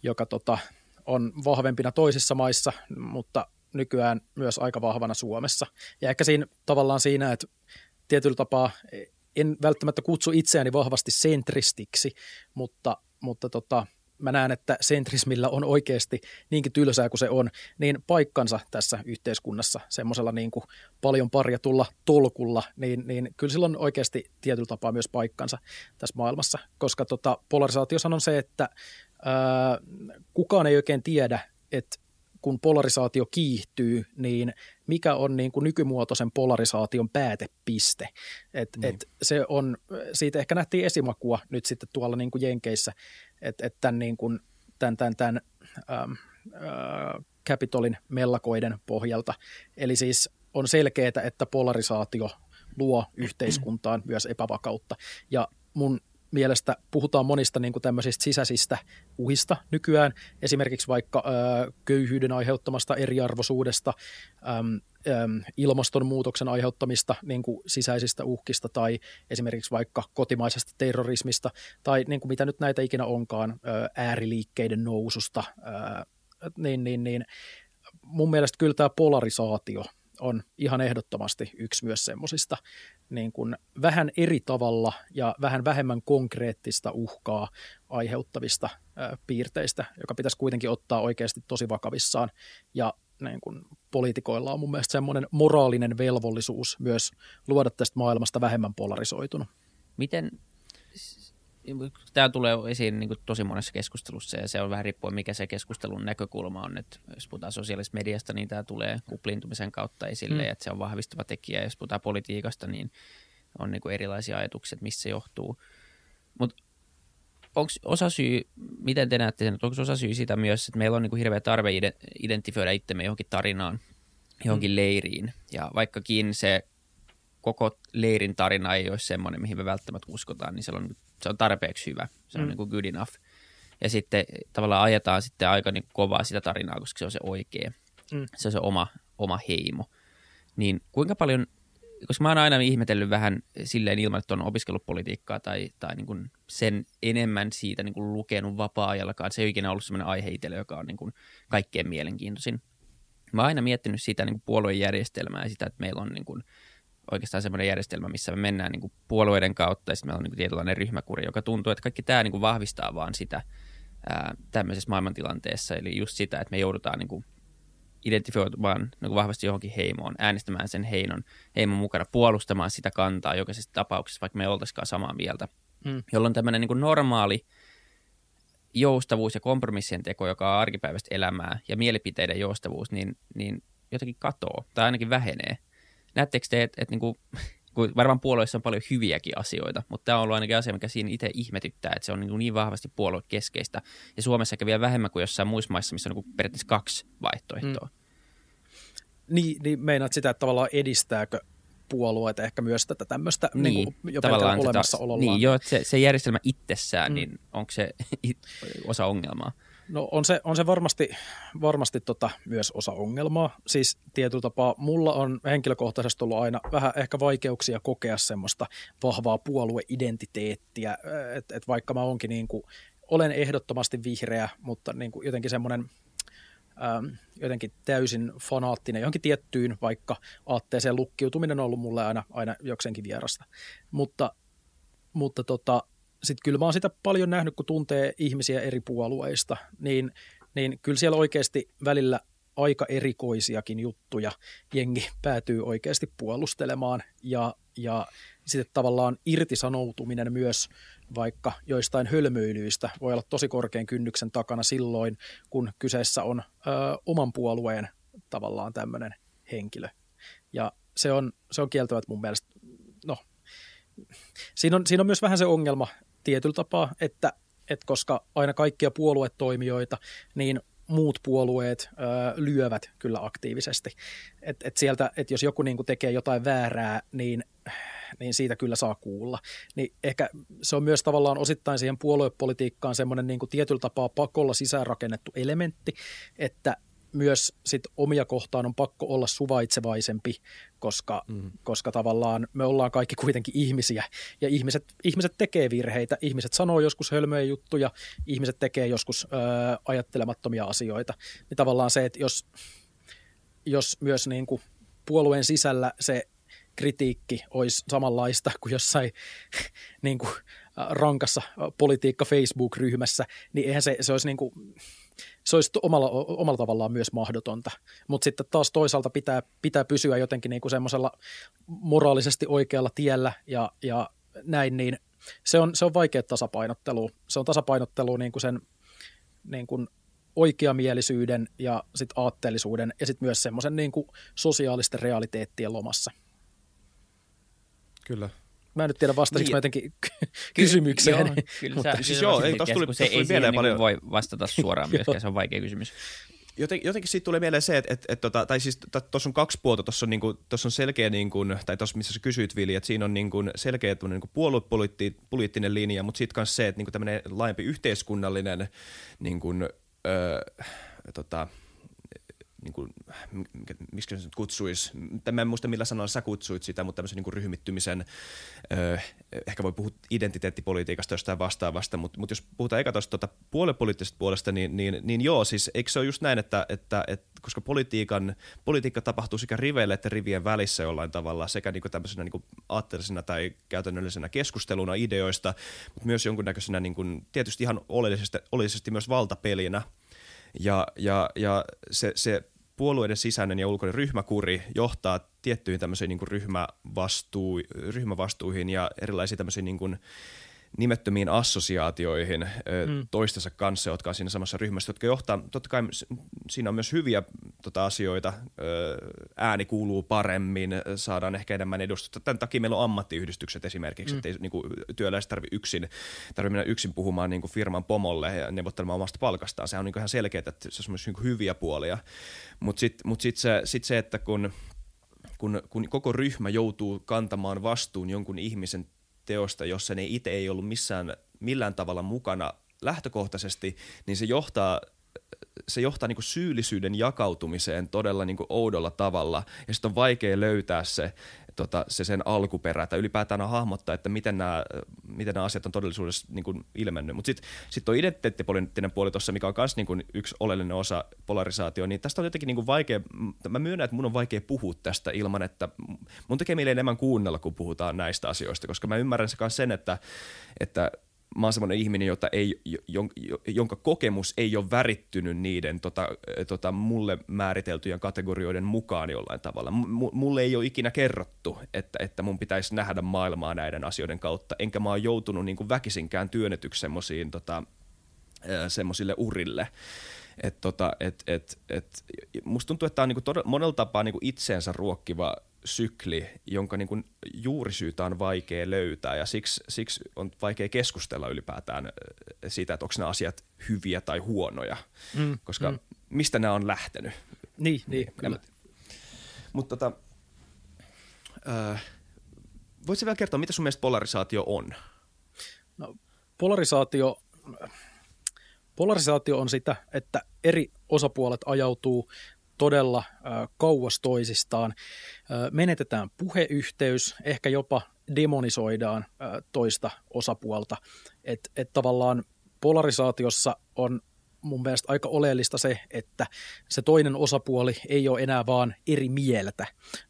joka tota, on vahvempina toisissa maissa, mutta nykyään myös aika vahvana Suomessa. Ja ehkä siinä tavallaan siinä, että tietyllä tapaa en välttämättä kutsu itseäni vahvasti sentristiksi, mutta, mutta tota, mä näen, että sentrismillä on oikeasti niinkin tylsää kuin se on, niin paikkansa tässä yhteiskunnassa semmoisella niin kuin paljon parjatulla tolkulla, niin, niin kyllä sillä on oikeasti tietyllä tapaa myös paikkansa tässä maailmassa, koska tota, polarisaatio on se, että ää, kukaan ei oikein tiedä, että kun polarisaatio kiihtyy, niin mikä on niin kuin nykymuotoisen polarisaation päätepiste. Et, niin. et se on, siitä ehkä nähtiin esimakua nyt sitten tuolla niin kuin Jenkeissä, että et tämän, niin kuin, tämän, tämän, tämän ähm, äh, Capitolin mellakoiden pohjalta. Eli siis on selkeää, että polarisaatio luo yhteiskuntaan myös epävakautta. Ja mun mielestä puhutaan monista niin kuin tämmöisistä sisäisistä uhista nykyään, esimerkiksi vaikka ö, köyhyyden aiheuttamasta eriarvoisuudesta, äm, äm, ilmastonmuutoksen aiheuttamista niin kuin sisäisistä uhkista tai esimerkiksi vaikka kotimaisesta terrorismista tai niin kuin mitä nyt näitä ikinä onkaan, ö, ääriliikkeiden noususta, ö, niin, niin, niin mun mielestä kyllä tämä polarisaatio on ihan ehdottomasti yksi myös semmoisista niin kuin vähän eri tavalla ja vähän vähemmän konkreettista uhkaa aiheuttavista ää, piirteistä, joka pitäisi kuitenkin ottaa oikeasti tosi vakavissaan. Ja niin kuin poliitikoilla on mun mielestä semmoinen moraalinen velvollisuus myös luoda tästä maailmasta vähemmän polarisoitunut. Miten tämä tulee esiin niin kuin tosi monessa keskustelussa ja se on vähän riippuen mikä se keskustelun näkökulma on. Että jos puhutaan sosiaalisesta mediasta, niin tämä tulee kupliintumisen kautta esille mm. että se on vahvistava tekijä. Jos puhutaan politiikasta, niin on niin kuin erilaisia ajatuksia, että mistä se johtuu. Mutta onko osa syy, miten te näette sen, että onko osa syy sitä myös, että meillä on niin kuin hirveä tarve identifioida itsemme johonkin tarinaan, johonkin mm. leiriin. Ja vaikkakin se koko leirin tarina ei ole semmoinen, mihin me välttämättä uskotaan, niin se on, se on tarpeeksi hyvä. Se on mm. niin kuin good enough. Ja sitten tavallaan ajetaan sitten aika niin kovaa sitä tarinaa, koska se on se oikea. Mm. Se on se oma, oma heimo. Niin kuinka paljon, koska mä oon aina ihmetellyt vähän silleen ilman, että on opiskellut politiikkaa tai, tai niin kuin sen enemmän siitä niin kuin lukenut vapaa-ajallakaan. Se ei ikinä ollut sellainen aihe itselle, joka on niin kuin kaikkein mielenkiintoisin. Mä oon aina miettinyt sitä niin kuin puoluejärjestelmää ja sitä, että meillä on niin kuin – oikeastaan semmoinen järjestelmä, missä me mennään niin kuin puolueiden kautta ja sitten meillä on niin kuin tietynlainen ryhmäkuri, joka tuntuu, että kaikki tämä niin kuin vahvistaa vaan sitä ää, tämmöisessä maailmantilanteessa. Eli just sitä, että me joudutaan niin kuin identifioitumaan niin kuin vahvasti johonkin heimoon, äänestämään sen heinon, heimon mukana, puolustamaan sitä kantaa jokaisessa tapauksessa, vaikka me ei oltaisikaan samaa mieltä. Mm. Jolloin tämmöinen niin kuin normaali joustavuus ja kompromissien teko, joka on arkipäiväistä elämää, ja mielipiteiden joustavuus, niin, niin jotenkin katoo tai ainakin vähenee näettekö te, että, niin kuin, <laughs> kun varmaan puolueissa on paljon hyviäkin asioita, mutta tämä on ollut ainakin asia, mikä siinä itse ihmetyttää, että se on niin, niin vahvasti puoluekeskeistä. Ja Suomessa ehkä vielä vähemmän kuin jossain muissa maissa, missä on niin kuin periaatteessa kaksi vaihtoehtoa. Mm. Niin, niin meinaat sitä, että tavallaan edistääkö puolueet ehkä myös tätä tämmöistä niin, niin kuin jo tavallaan olemassaolollaan. Niin, jo, se, se järjestelmä itsessään, mm. niin onko se <laughs> osa ongelmaa? No on se, on se varmasti, varmasti tota myös osa ongelmaa. Siis tietyllä tapaa mulla on henkilökohtaisesti ollut aina vähän ehkä vaikeuksia kokea semmoista vahvaa puolueidentiteettiä, että et vaikka mä onkin niin kuin, olen ehdottomasti vihreä, mutta niin kuin jotenkin semmoinen ähm, jotenkin täysin fanaattinen johonkin tiettyyn, vaikka aatteeseen lukkiutuminen on ollut mulle aina, aina jokseenkin vierasta. Mutta, mutta tota, sitten kyllä mä oon sitä paljon nähnyt, kun tuntee ihmisiä eri puolueista, niin, niin kyllä siellä oikeasti välillä aika erikoisiakin juttuja jengi päätyy oikeasti puolustelemaan ja, ja sitten tavallaan irtisanoutuminen myös vaikka joistain hölmöilyistä voi olla tosi korkean kynnyksen takana silloin, kun kyseessä on ö, oman puolueen tavallaan tämmöinen henkilö. Ja se on, se on kieltävät mun mielestä, no, siinä on, siinä on myös vähän se ongelma tietyllä tapaa, että, että koska aina kaikkia puoluetoimijoita, niin muut puolueet ö, lyövät kyllä aktiivisesti. Et, et sieltä, et jos joku niinku tekee jotain väärää, niin, niin siitä kyllä saa kuulla. Niin ehkä se on myös tavallaan osittain siihen puoluepolitiikkaan semmoinen niinku tietyllä tapaa pakolla sisäänrakennettu elementti, että myös sit omia kohtaan on pakko olla suvaitsevaisempi, koska, mm. koska tavallaan me ollaan kaikki kuitenkin ihmisiä ja ihmiset, ihmiset tekee virheitä, ihmiset sanoo joskus hölmöjä juttuja, ihmiset tekee joskus ö, ajattelemattomia asioita. Niin tavallaan se, että jos jos myös niin kuin puolueen sisällä se kritiikki olisi samanlaista kuin jossain <laughs> niin kuin rankassa politiikka Facebook-ryhmässä, niin eihän se, se olisi niin kuin, se olisi omalla, omalla tavallaan myös mahdotonta. Mutta sitten taas toisaalta pitää, pitää pysyä jotenkin niin kuin semmoisella moraalisesti oikealla tiellä ja, ja näin, niin se on, se on vaikea tasapainottelu. Se on tasapainottelu niin kuin sen niin kuin oikeamielisyyden ja sit aatteellisuuden ja sitten myös semmoisen niin sosiaalisten realiteettien lomassa. Kyllä. Mä en nyt tiedä vastasinko niin. mä jotenkin <laughs> kysymykseen. Joo, kyllä mutta, sä, siis joo, ei, tuli, kun se ei siihen paljon. voi vastata suoraan <laughs> myöskään, se on vaikea kysymys. Joten, jotenkin siitä tulee mieleen se, että, että, että tota, tai siis tuossa on kaksi puolta, tuossa on, niin kuin, on selkeä, niin kuin, tai tuossa missä sä kysyit Vili, että siinä on niin kuin selkeä niin kuin puoluepoliittinen linja, mutta sitten myös se, että niin kuin tämmöinen laajempi yhteiskunnallinen niin kuin, öö, tota, niin kuin, miksi se nyt kutsuisi, mä en muista millä sanalla sä kutsuit sitä, mutta tämmöisen niin kuin ryhmittymisen, ö, ehkä voi puhua identiteettipolitiikasta jostain vastaavasta, mutta, mutta jos puhutaan eka tuosta tuota puoluepoliittisesta puolesta, niin, niin, niin joo, siis eikö se ole just näin, että, että, että koska politiikan, politiikka tapahtuu sekä riveille että rivien välissä jollain tavalla, sekä niin kuin tämmöisenä niin kuin aatteellisena tai käytännöllisenä keskusteluna ideoista, mutta myös jonkunnäköisenä niin kuin, tietysti ihan oleellisesti, oleellisesti myös valtapelinä, ja, ja, ja se, se puolueiden sisäinen ja ulkoinen ryhmäkuri johtaa tiettyihin tämmöisiin niin kuin ryhmävastuu, ryhmävastuihin ja erilaisiin tämmöisiin niin kuin nimettömiin assosiaatioihin mm. toistensa kanssa, jotka on siinä samassa ryhmässä, jotka johtaa, totta kai siinä on myös hyviä tota, asioita, ääni kuuluu paremmin, saadaan ehkä enemmän edustusta. Tämän takia meillä on ammattiyhdistykset esimerkiksi, mm. että ei niin kuin, työläiset tarvitse yksin, tarvitse mennä yksin puhumaan niin kuin firman pomolle ja neuvottelemaan omasta palkastaan. Se on niin kuin ihan selkeää, että se on myös niin hyviä puolia. Mutta sitten mut sit se, sit se, että kun kun, kun koko ryhmä joutuu kantamaan vastuun jonkun ihmisen teosta, jossa ne itse ei ollut missään millään tavalla mukana lähtökohtaisesti, niin se johtaa se johtaa niin syyllisyyden jakautumiseen todella niin oudolla tavalla, ja sitten on vaikea löytää se, tota, se sen alkuperä, tai ylipäätään hahmottaa, että miten nämä, miten nämä asiat on todellisuudessa niin kuin ilmennyt. Mutta sitten sit tuo identiteettipoliittinen puoli tuossa, mikä on myös niin yksi oleellinen osa polarisaatio, niin tästä on jotenkin niin kuin vaikea, mä myönnän, että mun on vaikea puhua tästä ilman, että mun tekee mieleen enemmän kuunnella, kun puhutaan näistä asioista, koska mä ymmärrän se sen, että, että mä oon semmoinen ihminen, jota ei, jonka kokemus ei ole värittynyt niiden tota, tota, mulle määriteltyjen kategorioiden mukaan jollain tavalla. M- mulle ei ole ikinä kerrottu, että, että mun pitäisi nähdä maailmaa näiden asioiden kautta, enkä mä oon joutunut niin kuin väkisinkään työnnetyksi semmoisiin tota, semmoisille urille. Et tota, et, et, et, musta tuntuu, että tämä on niinku todella, monella tapaa niinku itseensä ruokkiva sykli, jonka niin kuin juurisyytä on vaikea löytää ja siksi, siksi on vaikea keskustella ylipäätään siitä, että onko nämä asiat hyviä tai huonoja, mm, koska mm. mistä nämä on lähtenyt. Niin, niin kyllä. Mutta tota, äh, voitko vielä kertoa, mitä sun mielestä polarisaatio on? No, polarisaatio, polarisaatio on sitä, että eri osapuolet ajautuu todella kauas toisistaan. Menetetään puheyhteys, ehkä jopa demonisoidaan toista osapuolta. Että et tavallaan polarisaatiossa on mun mielestä aika oleellista se, että se toinen osapuoli ei ole enää vaan eri mieltä,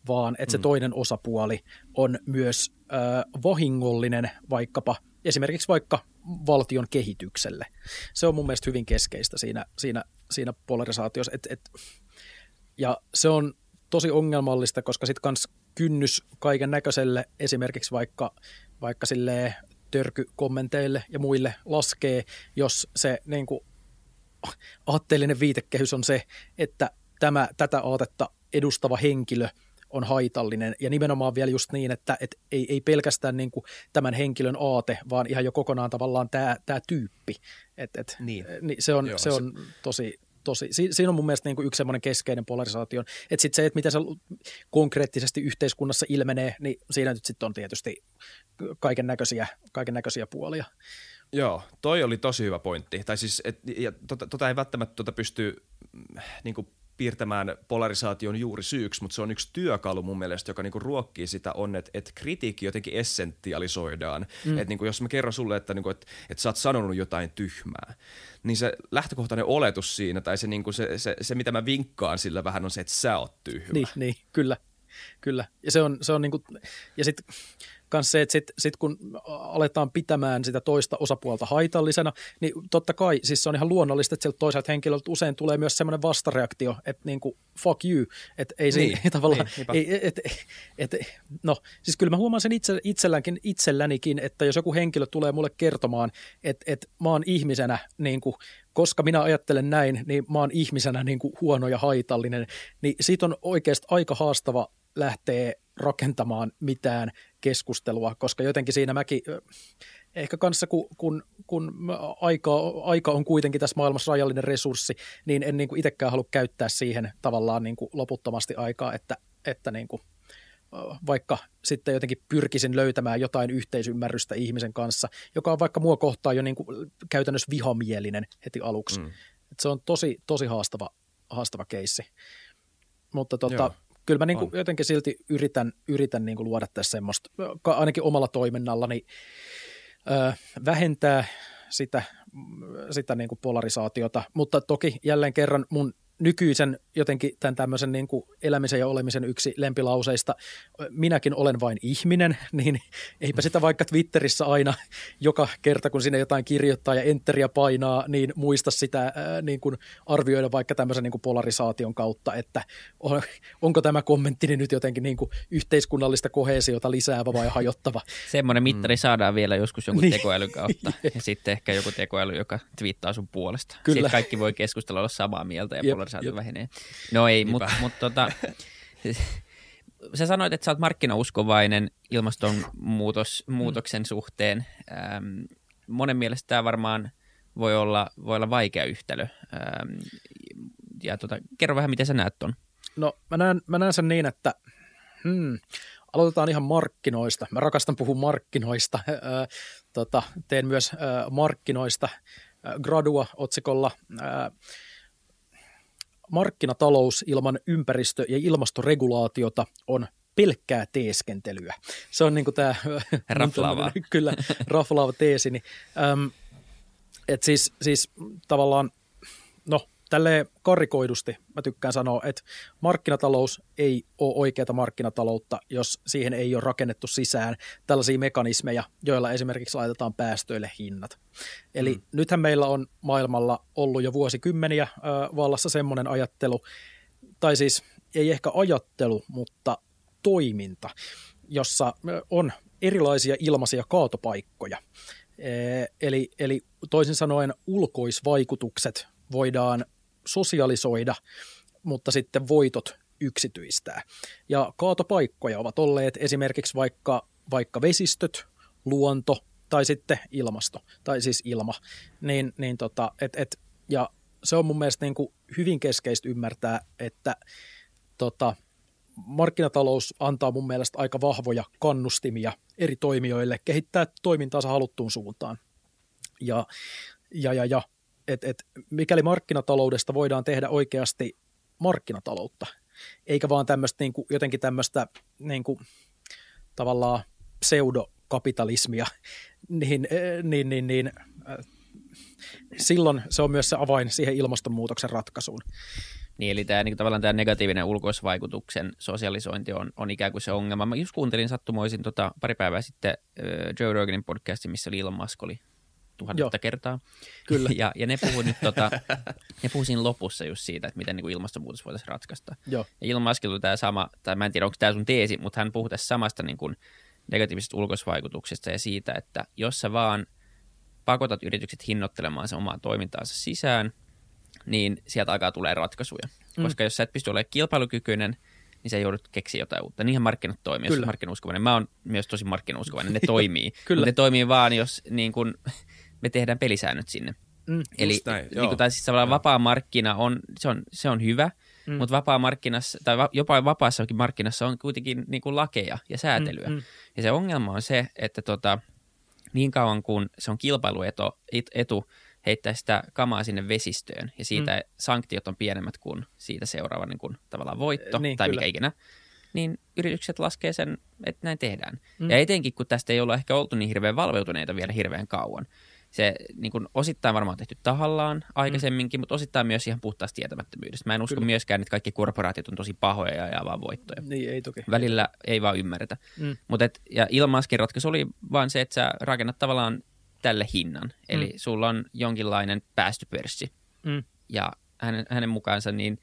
vaan että se mm. toinen osapuoli on myös äh, vahingollinen vaikkapa esimerkiksi vaikka valtion kehitykselle. Se on mun mielestä hyvin keskeistä siinä, siinä, siinä polarisaatiossa, että et, ja se on tosi ongelmallista, koska sitten kans kynnys kaiken näköiselle, esimerkiksi vaikka, vaikka sille törkykommenteille ja muille laskee, jos se niin kuin, aatteellinen viitekehys on se, että tämä, tätä aatetta edustava henkilö on haitallinen. Ja nimenomaan vielä just niin, että et ei, ei pelkästään niin kuin tämän henkilön aate, vaan ihan jo kokonaan tavallaan tämä, tämä tyyppi. Et, et, niin. Niin se on, Joo, se on se... tosi, tosi, si, siinä on mun mielestä niin kuin yksi semmoinen keskeinen polarisaatio. Että sitten se, että miten se konkreettisesti yhteiskunnassa ilmenee, niin siinä nyt sitten on tietysti kaiken näköisiä, kaiken näköisiä puolia. Joo, toi oli tosi hyvä pointti. Tai siis, et, ja tota, tota ei välttämättä tota pysty mm, niin kuin piirtämään polarisaation juuri syyksi, mutta se on yksi työkalu mun mielestä, joka niinku ruokkii sitä on, että, että kritiikki jotenkin essentialisoidaan. Mm. Että niinku, jos mä kerron sulle, että, niinku, että, että sä oot sanonut jotain tyhmää, niin se lähtökohtainen oletus siinä, tai se, niinku, se, se, se, mitä mä vinkkaan sillä vähän on se, että sä oot tyhmä. Niin, niin kyllä. Kyllä. Ja se on, se on niinku, ja sitten kanssa se, että sit, sit kun aletaan pitämään sitä toista osapuolta haitallisena, niin totta kai siis se on ihan luonnollista, että sieltä toiselta henkilöltä usein tulee myös semmoinen vastareaktio, että niin kuin fuck you, että ei se niin, <laughs> tavallaan, niin, ei, et, et, et, no siis kyllä mä huomaan sen itse, itselläkin, itsellänikin, että jos joku henkilö tulee mulle kertomaan, että, että mä oon ihmisenä niin kuin koska minä ajattelen näin, niin mä oon ihmisenä niin kuin huono ja haitallinen, niin siitä on oikeasti aika haastava lähteä rakentamaan mitään keskustelua, koska jotenkin siinä mäkin, ehkä kanssa kun, kun, kun aika, aika on kuitenkin tässä maailmassa rajallinen resurssi, niin en niin kuin itsekään halua käyttää siihen tavallaan niin kuin loputtomasti aikaa, että, että niin kuin, vaikka sitten jotenkin pyrkisin löytämään jotain yhteisymmärrystä ihmisen kanssa, joka on vaikka mua kohtaan jo niin kuin käytännössä vihamielinen heti aluksi. Mm. Et se on tosi, tosi haastava, haastava keissi. Mutta tota, kyllä mä niin kuin jotenkin silti yritän, yritän niin kuin luoda tässä semmoista, ainakin omalla toiminnallani, ö, vähentää sitä, sitä niin kuin polarisaatiota, mutta toki jälleen kerran mun nykyisen jotenkin tämän tämmöisen niin kuin elämisen ja olemisen yksi lempilauseista, minäkin olen vain ihminen, <laughs> niin eipä sitä vaikka Twitterissä aina joka kerta, kun sinne jotain kirjoittaa ja enteriä painaa, niin muista sitä ää, niin kuin arvioida vaikka tämmöisen niin kuin polarisaation kautta, että on, onko tämä kommenttini nyt jotenkin niin kuin yhteiskunnallista kohesiota lisäävä vai hajottava. Semmoinen mittari mm. saadaan vielä joskus jonkun niin. tekoälyn kautta <laughs> ja sitten ehkä joku tekoäly, joka twiittaa sun puolesta. Kyllä. Sitten kaikki voi keskustella olla samaa mieltä ja Jep Jep. vähenee. No ei, mutta mut, tota, <laughs> sä sanoit, että sä oot markkinauskovainen ilmastonmuutoksen suhteen. Ähm, monen mielestä tämä varmaan voi olla, voi olla vaikea yhtälö. Ähm, ja tota, kerro vähän, miten sä näet ton. No mä näen, mä näen sen niin, että hmm, aloitetaan ihan markkinoista. Mä rakastan puhua markkinoista. Äh, tota, teen myös äh, markkinoista äh, gradua otsikolla. Äh, markkinatalous ilman ympäristö- ja ilmastoregulaatiota on pelkkää teeskentelyä. Se on niin kuin tämä <laughs> raflaava. <laughs> kyllä, raflaava teesini. Öm, et siis, siis tavallaan, no tälleen karikoidusti mä tykkään sanoa, että markkinatalous ei ole oikeata markkinataloutta, jos siihen ei ole rakennettu sisään tällaisia mekanismeja, joilla esimerkiksi laitetaan päästöille hinnat. Eli mm. nythän meillä on maailmalla ollut jo vuosikymmeniä äh, vallassa semmoinen ajattelu, tai siis ei ehkä ajattelu, mutta toiminta, jossa on erilaisia ilmaisia kaatopaikkoja. Eli, eli toisin sanoen ulkoisvaikutukset voidaan sosialisoida, mutta sitten voitot yksityistää. Ja kaatopaikkoja ovat olleet esimerkiksi vaikka, vaikka vesistöt, luonto tai sitten ilmasto, tai siis ilma. Niin, niin tota, et, et, ja se on mun mielestä niin kuin hyvin keskeistä ymmärtää, että tota, markkinatalous antaa mun mielestä aika vahvoja kannustimia eri toimijoille kehittää toimintaansa haluttuun suuntaan. Ja, ja, ja, ja että et, mikäli markkinataloudesta voidaan tehdä oikeasti markkinataloutta, eikä vaan tämmöistä niin kuin, jotenkin tämmöistä niin kuin, tavallaan pseudokapitalismia, <laughs> niin, niin, niin, niin silloin se on myös se avain siihen ilmastonmuutoksen ratkaisuun. Niin, eli tämä, niin tavallaan tämä negatiivinen ulkoisvaikutuksen sosialisointi on, on ikään kuin se ongelma. Mä just kuuntelin sattumoisin tota, pari päivää sitten uh, Joe Roganin podcastin, missä Elon Musk oli tuhannetta kertaa. Kyllä. <laughs> Ja, ja ne puhuu nyt, tota, <laughs> ne puhuu siinä lopussa just siitä, että miten niin kuin ilmastonmuutos voitaisiin ratkaista. Joo. Ja Elon Muskilla tämä sama, tai mä en tiedä onko tämä sun teesi, mutta hän puhuu tässä samasta niin kuin negatiivisesta ulkoisvaikutuksesta ja siitä, että jos sä vaan pakotat yritykset hinnoittelemaan sen omaa toimintaansa sisään, niin sieltä alkaa tulee ratkaisuja. Mm. Koska jos sä et pysty olemaan kilpailukykyinen, niin sä joudut keksiä jotain uutta. Niinhän markkinat toimii, jos markkinauskovainen. Mä oon myös tosi markkinauskovainen, ne <laughs> toimii. Kyllä. Ne toimii vaan, jos niin kun, me tehdään pelisäännöt sinne. Mm, Eli näin, niin kuin, tai siis vapaa markkina on, se on, se on hyvä, mm. mutta vapaa markkinassa, tai va, jopa vapaassakin markkinassa on kuitenkin niin kuin lakeja ja säätelyä. Mm, mm. Ja se ongelma on se, että tota, niin kauan kuin se on kilpailuetu, etu, heittää sitä kamaa sinne vesistöön ja siitä mm. sanktiot on pienemmät kuin siitä seuraava niin kuin, tavallaan voitto Niin, tai kyllä. mikä ikinä, niin yritykset laskee sen, että näin tehdään. Mm. Ja etenkin, kun tästä ei olla ehkä oltu niin hirveän valveutuneita vielä hirveän kauan. Se niin kuin, osittain varmaan tehty tahallaan aikaisemminkin, mm. mutta osittain myös ihan puhtaasta tietämättömyydestä. Mä en usko Kyllä. myöskään, että kaikki korporaatiot on tosi pahoja ja ajaa vaan voittoja. Niin, ei toki. Välillä ei vaan ymmärretä. Mm. Mut et, ja Elon Muskin ratkaisu oli vaan se, että sä rakennat tavallaan tälle hinnan. Eli Mm. sulla on jonkinlainen päästöpörssi. Mm. Ja hänen, hänen mukaansa niin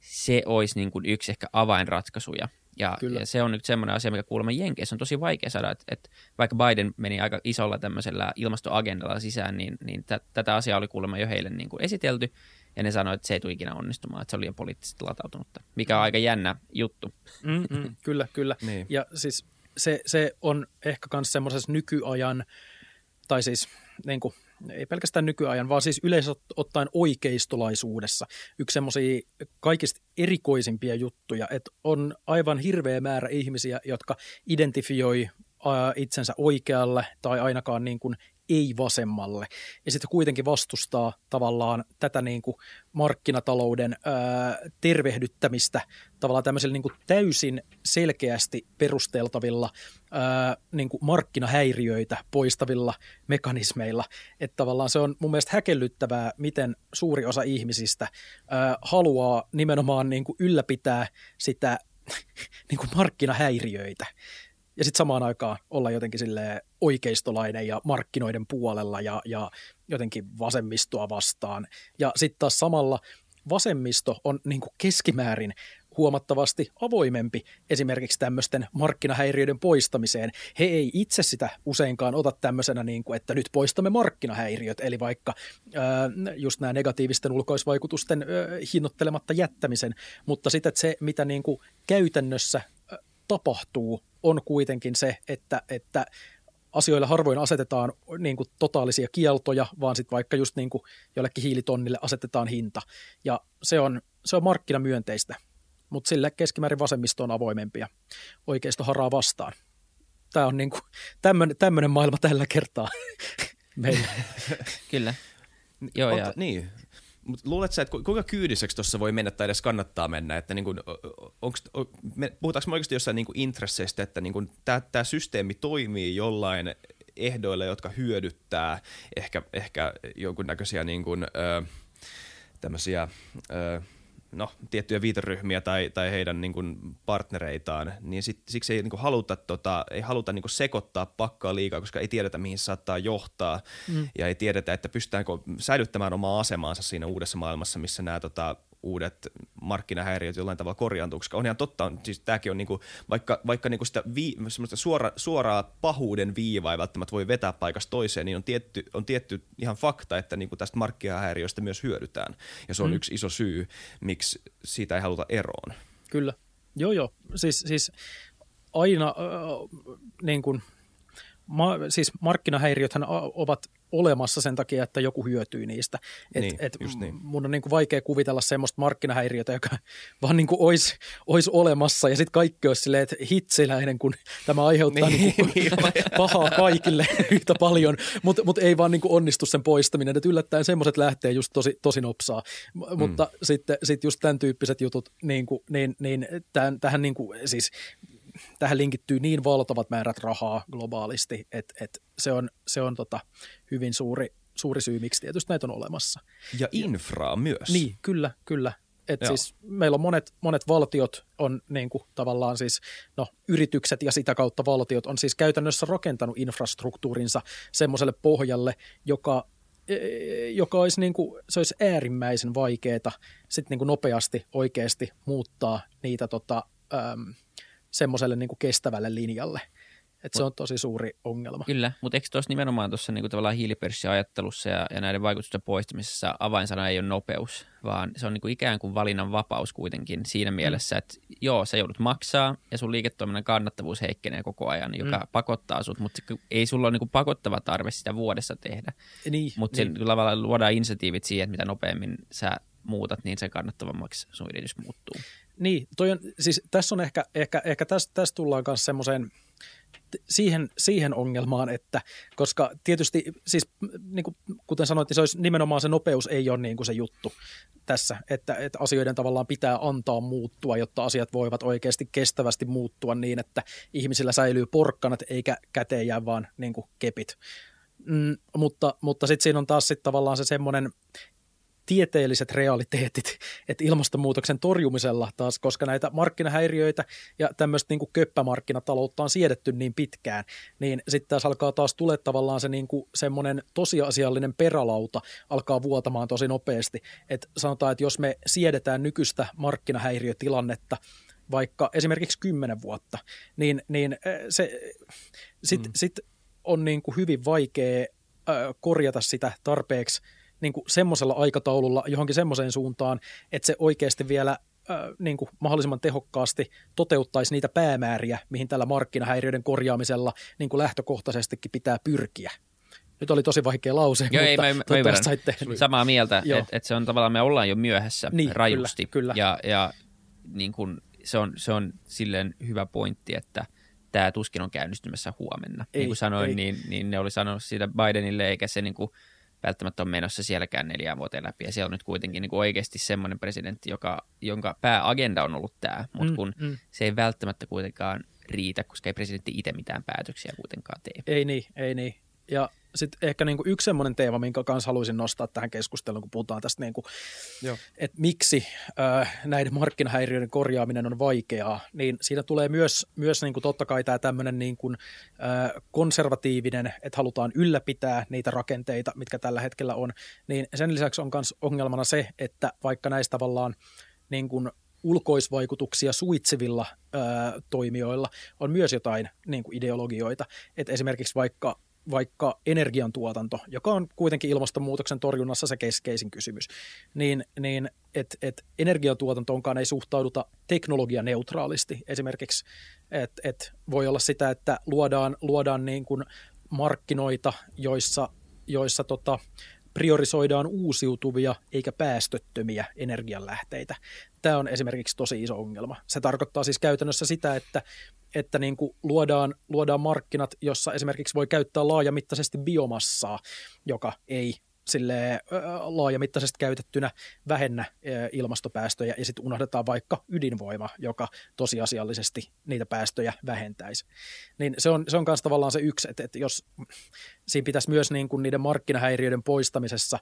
se olisi niin kuin yksi ehkä avainratkaisuja. Ja, Kyllä. ja se on nyt semmoinen asia, mikä kuulemma Jenkeissä on tosi vaikea saada, että, että vaikka Biden meni aika isolla tämmöisellä ilmastoagendalla sisään, niin, niin tä, tätä asiaa oli kuulemma jo heille niin kuin esitelty, ja ne sanoivat, että se ei tule ikinä onnistumaan, että se oli liian poliittisesti latautunutta, mikä on aika jännä juttu. Mm, mm, <laughs> kyllä, kyllä. Niin. Ja siis se, se on ehkä myös semmoisessa nykyajan, tai siis niin kuin, ei pelkästään nykyajan, vaan siis yleensä ot- ottaen oikeistolaisuudessa. Yksi semmoisia kaikista erikoisimpia juttuja, että on aivan hirveä määrä ihmisiä, jotka identifioi itsensä oikealle tai ainakaan niin kuin ei vasemmalle. Ja sitten kuitenkin vastustaa tavallaan tätä niin kuin markkinatalouden ää, tervehdyttämistä tavallaan tämmöisillä niin kuin täysin selkeästi perusteltavilla ää, niin kuin markkinahäiriöitä poistavilla mekanismeilla. Että tavallaan se on mun mielestä häkellyttävää, miten suuri osa ihmisistä ää, haluaa nimenomaan niin kuin ylläpitää sitä <laughs> niin kuin markkinahäiriöitä ja sitten samaan aikaan olla jotenkin sille oikeistolainen ja markkinoiden puolella ja, ja jotenkin vasemmistoa vastaan. Ja sitten taas samalla vasemmisto on niin kuin keskimäärin huomattavasti avoimempi esimerkiksi tämmöisten markkinahäiriöiden poistamiseen. He ei itse sitä useinkaan ota tämmöisenä, niin kuin, että nyt poistamme markkinahäiriöt, eli vaikka ää, just nämä negatiivisten ulkoisvaikutusten ää, hinnoittelematta jättämisen, mutta sitten se, mitä niin kuin käytännössä tapahtuu, on kuitenkin se, että, että asioille harvoin asetetaan niin kuin totaalisia kieltoja, vaan sitten vaikka just niin kuin jollekin hiilitonnille asetetaan hinta. Ja se on, se on markkinamyönteistä, mutta sille keskimäärin vasemmisto on avoimempi ja oikeisto haraa vastaan. Tämä on niin kuin tämmöinen maailma tällä kertaa <laughs> meillä. <laughs> Kyllä. Joo, ja Ota, niin. Mutta luuletko sä, että ku- kuinka kyydiseksi tuossa voi mennä tai edes kannattaa mennä? Että niin kun, onks, on, puhutaanko me oikeasti jossain niin intresseistä, että niin tämä systeemi toimii jollain ehdoilla, jotka hyödyttää ehkä, ehkä jonkunnäköisiä niin kun, ö, tämmöisiä, ö, no, tiettyjä viiteryhmiä tai, tai heidän niin kuin partnereitaan, niin sit, siksi ei niin kuin haluta, tota, ei haluta niin kuin sekoittaa pakkaa liikaa, koska ei tiedetä, mihin se saattaa johtaa, mm. ja ei tiedetä, että pystytäänkö säilyttämään omaa asemaansa siinä uudessa maailmassa, missä nämä tota, uudet markkinahäiriöt jollain tavalla korjaantuu, koska on ihan totta, on, siis tämäkin on niinku, vaikka, vaikka niinku sitä vii, suora, suoraa pahuuden viivaa ei välttämättä voi vetää paikasta toiseen, niin on tietty, on tietty ihan fakta, että niinku tästä markkinahäiriöstä myös hyödytään. Ja se on mm. yksi iso syy, miksi siitä ei haluta eroon. Kyllä. Joo, joo. Siis, siis aina äh, niin kuin, ma, siis markkinahäiriöthän ovat olemassa sen takia, että joku hyötyy niistä. Et, Niin, et niin. Mun on niin kuin vaikea kuvitella semmoista markkinahäiriötä, joka <laughs> vaan niin kuin olisi, olisi olemassa ja sitten kaikki olisi silleen, että hitsiläinen, kun tämä aiheuttaa niin, <laughs> Niin, niin <laughs> kuin pahaa kaikille yhtä paljon, mutta mut ei vaan niin kuin onnistu sen poistaminen. Et yllättäen semmoiset lähtee just tosi, tosi nopsaa, M- mm. mutta sitten sit just tämän tyyppiset jutut, niin, kuin, niin, niin tämän, tähän niin kuin, siis tähän linkittyy niin valtavat määrät rahaa globaalisti, että, että se on, se on tota, hyvin suuri, suuri syy, miksi tietysti näitä on olemassa. Ja infraa myös. Niin, kyllä, kyllä. Et Joo. siis meillä on monet, monet valtiot on niin kuin tavallaan siis, no yritykset ja sitä kautta valtiot on siis käytännössä rakentanut infrastruktuurinsa semmoiselle pohjalle, joka eh, joka olisi, niin kuin, se olisi äärimmäisen vaikeaa sitten niin kuin nopeasti oikeasti muuttaa niitä tota, äm, semmoiselle niin kuin kestävälle linjalle. Et se on tosi suuri ongelma. Kyllä, mutta eikö tuossa nimenomaan tuossa niinku tavallaan hiilipörssiajattelussa ja, ja näiden vaikutusten poistamisessa avainsana ei ole nopeus, vaan se on niinku ikään kuin valinnan vapaus kuitenkin siinä mielessä, että joo, sä joudut maksaa ja sun liiketoiminnan kannattavuus heikkenee koko ajan, joka mm. pakottaa sut, mutta ei sulla ole niinku pakottava tarve sitä vuodessa tehdä. Niin, Mutta niin. niin. tavallaan luodaan insentiivit siihen, että mitä nopeammin sä muutat, niin se kannattavammaksi sun yritys muuttuu. Niin, toi on, siis tässä on ehkä, ehkä, ehkä tässä, tässä tullaan myös semmoiseen siihen, siihen ongelmaan, että koska tietysti siis niin kuin, kuten sanoit, niin se olisi nimenomaan se nopeus ei ole niin kuin se juttu tässä, että, että asioiden tavallaan pitää antaa muuttua, jotta asiat voivat oikeasti kestävästi muuttua niin, että ihmisillä säilyy porkkanat eikä käteen jää vaan niin kuin kepit. Mm, mutta mutta sitten siinä on taas sit tavallaan se semmoinen tieteelliset realiteetit, että ilmastonmuutoksen torjumisella taas, koska näitä markkinahäiriöitä ja tämmöistä niin kuin köppämarkkinataloutta on siedetty niin pitkään, niin sitten tässä alkaa taas tulee tavallaan se niin kuin semmoinen tosiasiallinen perälauta alkaa vuotamaan tosi nopeasti. Että sanotaan, että jos me siedetään nykyistä markkinahäiriötilannetta, vaikka esimerkiksi kymmenen vuotta, niin, niin eh, se sitten mm. sit on niin kuin hyvin vaikea korjata sitä tarpeeksi – niin kuin semmoisella aikataululla johonkin semmoiseen suuntaan, että se oikeasti vielä niin kuin mahdollisimman tehokkaasti toteuttaisi niitä päämääriä, mihin tällä markkinahäiriöiden korjaamisella niin kuin lähtökohtaisestikin pitää pyrkiä. Nyt oli tosi vaikea lause, Joo, mutta ei, mä, mä. Saitte... Samaa mieltä, että et se on tavallaan, me ollaan jo myöhässä niin, rajusti. Kyllä, kyllä. Ja, ja niin kun, se, on, se on silleen hyvä pointti, että tämä tuskin on käynnistymässä huomenna. Ei, niin kuin sanoin, ei. Niin, niin ne oli sanonut siitä Bidenille, eikä se niin kuin välttämättä ole menossa sielläkään neljään vuoteen läpi. Ja siellä on nyt kuitenkin niin kuin oikeasti semmoinen presidentti, joka, jonka pääagenda on ollut tämä, mutta mm, kun mm. se ei välttämättä kuitenkaan riitä, koska ei presidentti itse mitään päätöksiä kuitenkaan tee. Ei niin, ei niin. Ja sitten ehkä niin kuin yksi semmoinen teema, minkä kanssa haluaisin nostaa tähän keskusteluun, kun puhutaan tästä, niin kuin, että miksi äh, näiden markkinahäiriöiden korjaaminen on vaikeaa, niin siinä tulee myös, myös niin kuin totta kai tämä tämmöinen niin kuin, äh, konservatiivinen, että halutaan ylläpitää niitä rakenteita, mitkä tällä hetkellä on, niin sen lisäksi on myös ongelmana se, että vaikka näistä tavallaan niin kuin ulkoisvaikutuksia suitsivilla ää, toimijoilla on myös jotain niin kuin ideologioita. Et esimerkiksi vaikka vaikka energiantuotanto, joka on kuitenkin ilmastonmuutoksen torjunnassa se keskeisin kysymys, niin, niin että et energiantuotantoonkaan ei suhtauduta teknologianeutraalisti. Esimerkiksi, että et voi olla sitä, että luodaan, luodaan niin kuin markkinoita, joissa, joissa tota, priorisoidaan uusiutuvia eikä päästöttömiä energianlähteitä. Tämä on esimerkiksi tosi iso ongelma. Se tarkoittaa siis käytännössä sitä, että että niin kuin luodaan, luodaan markkinat, jossa esimerkiksi voi käyttää laajamittaisesti biomassaa, joka ei sille laajamittaisesti käytettynä vähennä ilmastopäästöjä ja sitten unohdetaan vaikka ydinvoima, joka tosiasiallisesti niitä päästöjä vähentäisi. Niin se on, se on tavallaan se yksi, että, että jos siinä pitäisi myös niin kuin niiden markkinahäiriöiden poistamisessa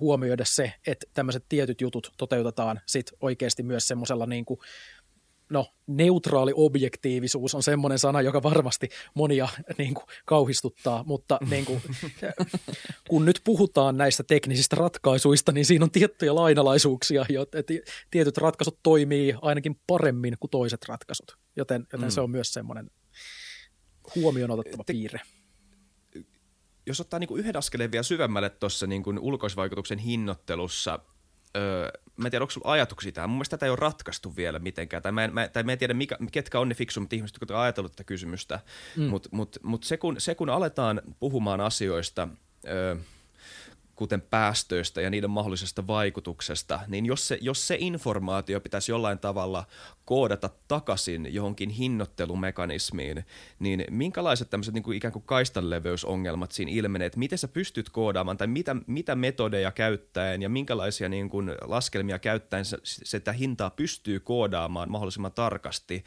huomioida se, että tämmöiset tietyt jutut toteutetaan sit oikeasti myös semmoisella niin kuin no, neutraali objektiivisuus on semmoinen sana, joka varmasti monia niin kuin, kauhistuttaa, mutta niin kuin, <laughs> kun nyt puhutaan näistä teknisistä ratkaisuista, niin siinä on tiettyjä lainalaisuuksia, että tietyt ratkaisut toimii ainakin paremmin kuin toiset ratkaisut, joten, joten mm. se on myös semmoinen huomioon otettava Te- piirre jos ottaa niin kuin yhden askeleen vielä syvemmälle tuossa niin ulkoisvaikutuksen hinnoittelussa, öö, mä en tiedä, onko sulla ajatuksia tähän. Mun mielestä tätä ei ole ratkaistu vielä mitenkään. Tai mä en, mä, tai mä en tiedä, mikä, ketkä on ne fiksummat ihmiset, jotka ovat ajatellut tätä kysymystä. Mm. Mutta mut, mut se, kun, se, kun aletaan puhumaan asioista... Öö, kuten päästöistä ja niiden mahdollisesta vaikutuksesta, niin jos se, jos se informaatio pitäisi jollain tavalla koodata takaisin johonkin hinnoittelumekanismiin, niin minkälaiset tämmöiset niin kuin ikään kuin kaistanleveysongelmat siinä ilmenee, että miten sä pystyt koodaamaan tai mitä, mitä metodeja käyttäen ja minkälaisia niin kuin laskelmia käyttäen se, sitä hintaa pystyy koodaamaan mahdollisimman tarkasti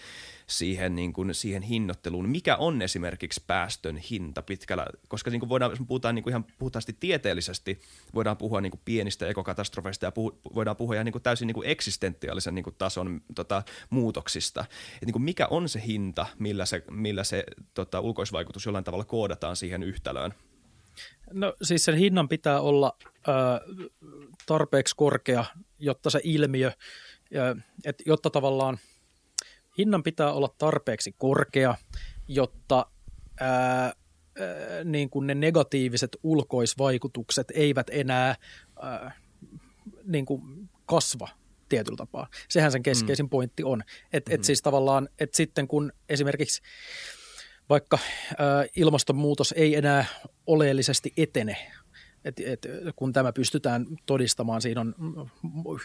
siihen, niin kuin, siihen hinnoitteluun. Mikä on esimerkiksi päästön hinta pitkällä, koska niin kuin voidaan, jos puhutaan niin kuin ihan puhtaasti tieteellisesti, voidaan puhua niin kuin pienistä ekokatastrofeista ja puhu, voidaan puhua ihan niin kuin täysin niin kuin eksistentiaalisen niin kuin tason tota, muutoksista. Et niin kuin mikä on se hinta, millä se, millä se tota, ulkoisvaikutus jollain tavalla koodataan siihen yhtälöön? No siis sen hinnan pitää olla ö, tarpeeksi korkea, jotta se ilmiö, ö, et, jotta tavallaan hinnan pitää olla tarpeeksi korkea, jotta ää, niin kuin ne negatiiviset ulkoisvaikutukset eivät enää ää, niin kuin kasva tietyllä tapaa. Sehän sen keskeisin mm. pointti on. Että mm. et siis tavallaan, että sitten kun esimerkiksi vaikka ilmastonmuutos ei enää oleellisesti etene, et, et, kun tämä pystytään todistamaan, siinä on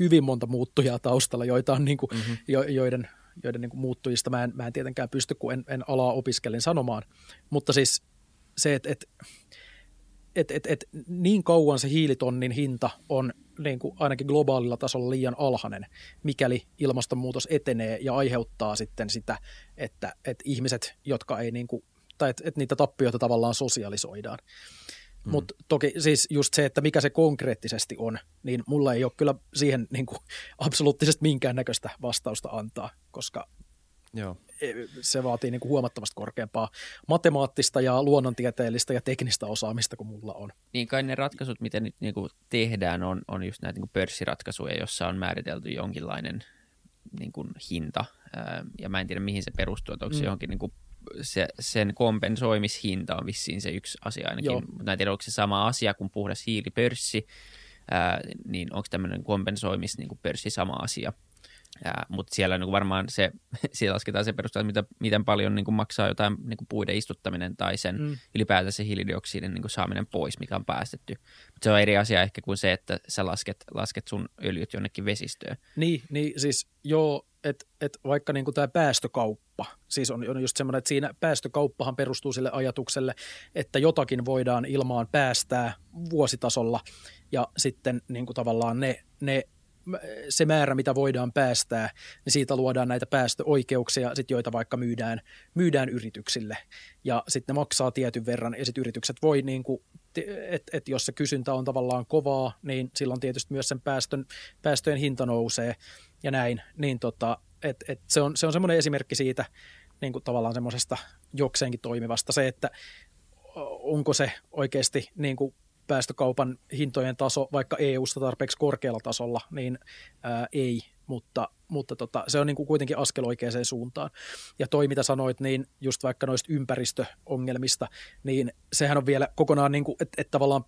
hyvin monta muuttujaa taustalla, joita on niin kuin, mm-hmm. jo, joiden joiden niin kuin muuttujista mä en, mä en tietenkään pysty, kun en, en alaa opiskelin sanomaan. Mutta siis se, että et, et, et, et, niin kauan se hiilitonnin hinta on niin kuin ainakin globaalilla tasolla liian alhainen, mikäli ilmastonmuutos etenee ja aiheuttaa sitten sitä, että, että ihmiset, jotka ei niin kuin, tai että, että niitä tappioita tavallaan sosialisoidaan. Mm. Mutta toki siis just se, että mikä se konkreettisesti on, niin mulla ei ole kyllä siihen niin kuin, absoluuttisesti minkäännäköistä vastausta antaa, koska Joo. Se vaatii niin kuin huomattavasti korkeampaa matemaattista ja luonnontieteellistä ja teknistä osaamista kuin mulla on. Niin kai ne ratkaisut, miten nyt niin kuin tehdään, on, on just näitä niin kuin pörssiratkaisuja, jossa on määritelty jonkinlainen niin kuin hinta. Ja mä en tiedä, mihin se perustuu, että onko se mm. johonkin niin kuin se, sen kompensoimishinta on vissiin se yksi asia ainakin. Mutta en tiedä, onko se sama asia kuin puhdas hiilipörssi, ää, niin onko tämmöinen kompensoimispörssi niin pörssi sama asia. Mutta siellä niin varmaan se, <laughs> siellä lasketaan se perusteella, mitä, miten paljon niin kuin maksaa jotain niin kuin puiden istuttaminen tai sen mm. ylipäätään se hiilidioksidin niin kuin saaminen pois, mikä on päästetty. Mutta se on eri asia ehkä kuin se, että sä lasket, lasket sun öljyt jonnekin vesistöön. Niin, niin siis joo, että et vaikka niin tämä päästökauppa, siis on, on just semmoinen, että siinä päästökauppahan perustuu sille ajatukselle, että jotakin voidaan ilmaan päästää vuositasolla ja sitten niin kuin tavallaan ne, ne se määrä, mitä voidaan päästää, niin siitä luodaan näitä päästöoikeuksia, sit joita vaikka myydään, myydään yrityksille. Ja sitten ne maksaa tietyn verran, ja sitten yritykset voi, niin että et jos se kysyntä on tavallaan kovaa, niin silloin tietysti myös sen päästön, päästöjen hinta nousee ja näin. Niin tota, et, et se on, se on semmoinen esimerkki siitä niin kuin tavallaan semmoisesta jokseenkin toimivasta. Se, että onko se oikeasti niin kuin päästökaupan hintojen taso vaikka EU-sta tarpeeksi korkealla tasolla, niin ää, ei, mutta mutta tota, se on niin kuin kuitenkin askel oikeaan suuntaan. Ja toi, mitä sanoit, niin just vaikka noista ympäristöongelmista, niin sehän on vielä kokonaan, niin kuin, että, että tavallaan